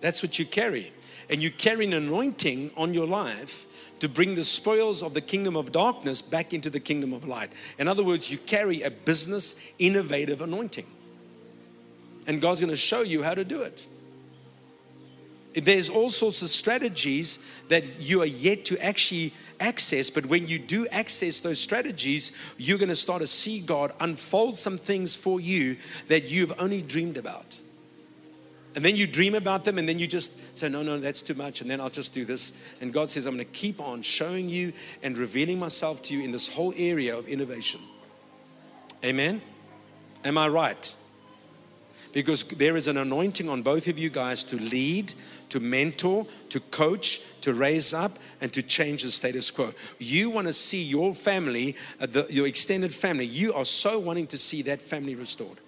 That's what you carry. And you carry an anointing on your life to bring the spoils of the kingdom of darkness back into the kingdom of light. In other words, you carry a business innovative anointing and God's going to show you how to do it. There's all sorts of strategies that you are yet to actually access, but when you do access those strategies, you're going to start to see God unfold some things for you that you've only dreamed about. And then you dream about them, and then you just say, No, no, that's too much. And then I'll just do this. And God says, I'm going to keep on showing you and revealing myself to you in this whole area of innovation. Amen? Am I right? Because there is an anointing on both of you guys to lead, to mentor, to coach, to raise up, and to change the status quo. You want to see your family, uh, the, your extended family, you are so wanting to see that family restored.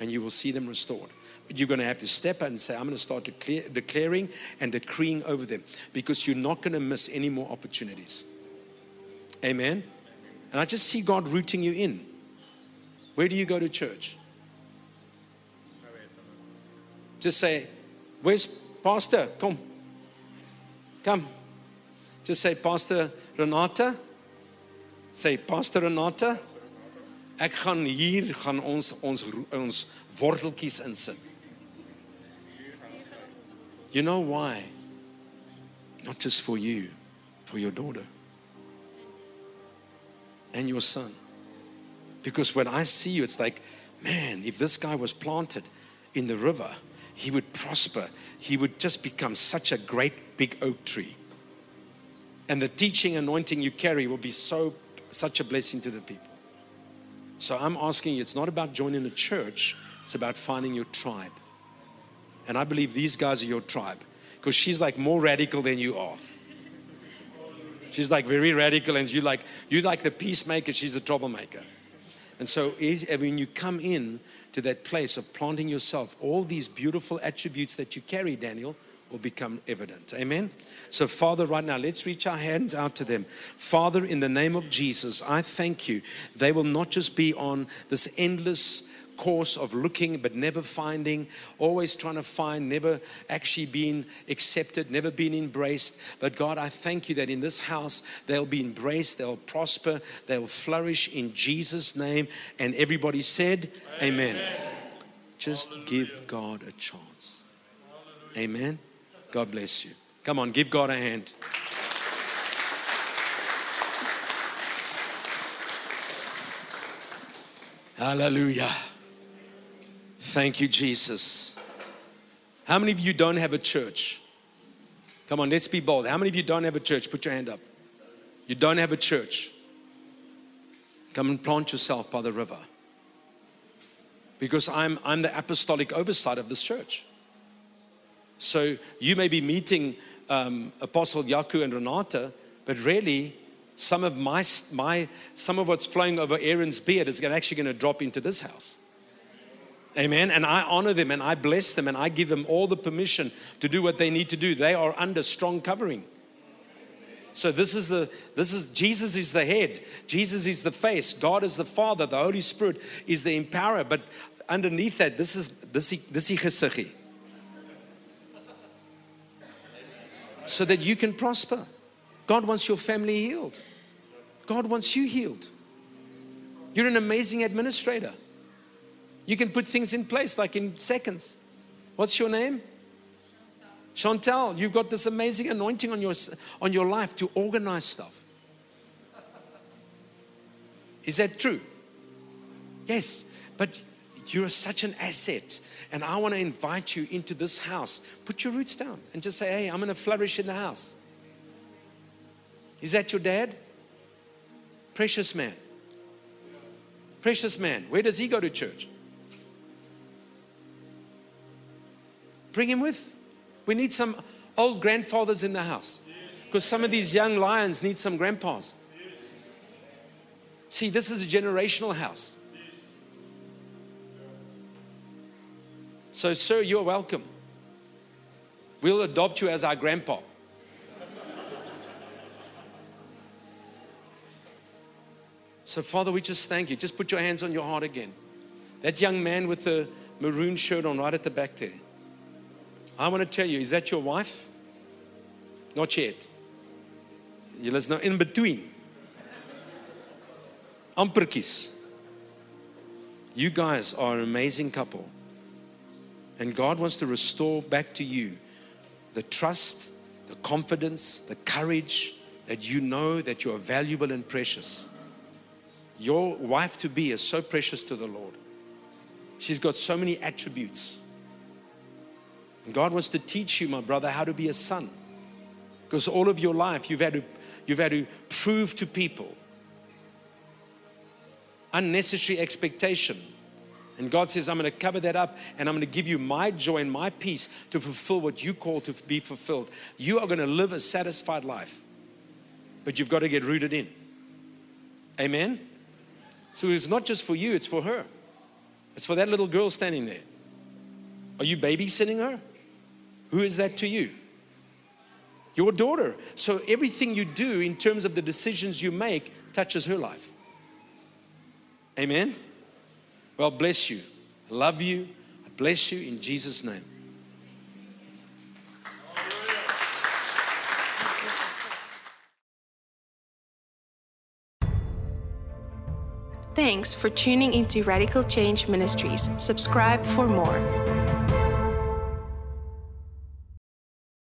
And you will see them restored. But you're going to have to step up and say, I'm going to start declaring and decreeing over them because you're not going to miss any more opportunities. Amen. And I just see God rooting you in. Where do you go to church? Just say, Where's Pastor? Come. Come. Just say, Pastor Renata. Say, Pastor Renata. Ek gaan hier gaan ons ons ons worteltjies insit. You know why? Not just for you, for your daughter and your son. Because when I see you, it's like, man, if this guy was planted in the river, he would prosper. He would just become such a great big oak tree. And the teaching anointing you carry will be so such a blessing to the people. So I'm asking you, it's not about joining a church, it's about finding your tribe. And I believe these guys are your tribe because she's like more radical than you are. She's like very radical, and you like you like the peacemaker. She's the troublemaker. And so, is, when you come in to that place of planting yourself, all these beautiful attributes that you carry, Daniel, will become evident. Amen. So, Father, right now, let's reach our hands out to them. Father, in the name of Jesus, I thank you. They will not just be on this endless course of looking but never finding, always trying to find, never actually being accepted, never being embraced. But God, I thank you that in this house they'll be embraced, they'll prosper, they'll flourish in Jesus' name. And everybody said, Amen. Amen. Just Hallelujah. give God a chance. Amen. God bless you. Come on, give God a hand. Hallelujah. Thank you, Jesus. How many of you don't have a church? Come on, let's be bold. How many of you don't have a church? Put your hand up. You don't have a church. Come and plant yourself by the river. Because I'm, I'm the apostolic oversight of this church. So you may be meeting um, Apostle Yaku and Renata, but really, some of my, my some of what's flowing over Aaron's beard is actually going to drop into this house. Amen. And I honor them and I bless them and I give them all the permission to do what they need to do. They are under strong covering. So this is the this is Jesus is the head, Jesus is the face, God is the Father, the Holy Spirit is the empowerer. But underneath that, this is this is this gesiggie. So that you can prosper. God wants your family healed. God wants you healed. You're an amazing administrator. You can put things in place like in seconds. What's your name? Chantel, you've got this amazing anointing on your, on your life to organize stuff. Is that true? Yes, but you're such an asset. And I want to invite you into this house. Put your roots down and just say, hey, I'm going to flourish in the house. Is that your dad? Precious man. Precious man. Where does he go to church? Bring him with. We need some old grandfathers in the house. Because some of these young lions need some grandpas. See, this is a generational house. So, sir, you're welcome. We'll adopt you as our grandpa. So, Father, we just thank you. Just put your hands on your heart again. That young man with the maroon shirt on right at the back there. I want to tell you, is that your wife? Not yet. Julle nou in between. Amperkies. You guys are an amazing couple. And God wants to restore back to you the trust, the confidence, the courage that you know that you are valuable and precious. Your wife to be is so precious to the Lord. She's got so many attributes. God wants to teach you, my brother, how to be a son. Because all of your life you've had to, you've had to prove to people unnecessary expectation. And God says, I'm going to cover that up and I'm going to give you my joy and my peace to fulfill what you call to be fulfilled. You are going to live a satisfied life, but you've got to get rooted in. Amen? So it's not just for you, it's for her. It's for that little girl standing there. Are you babysitting her? Who is that to you? Your daughter. So everything you do in terms of the decisions you make touches her life. Amen? Well, bless you. I love you. I bless you in Jesus' name. Thanks for tuning into Radical Change Ministries. Subscribe for more.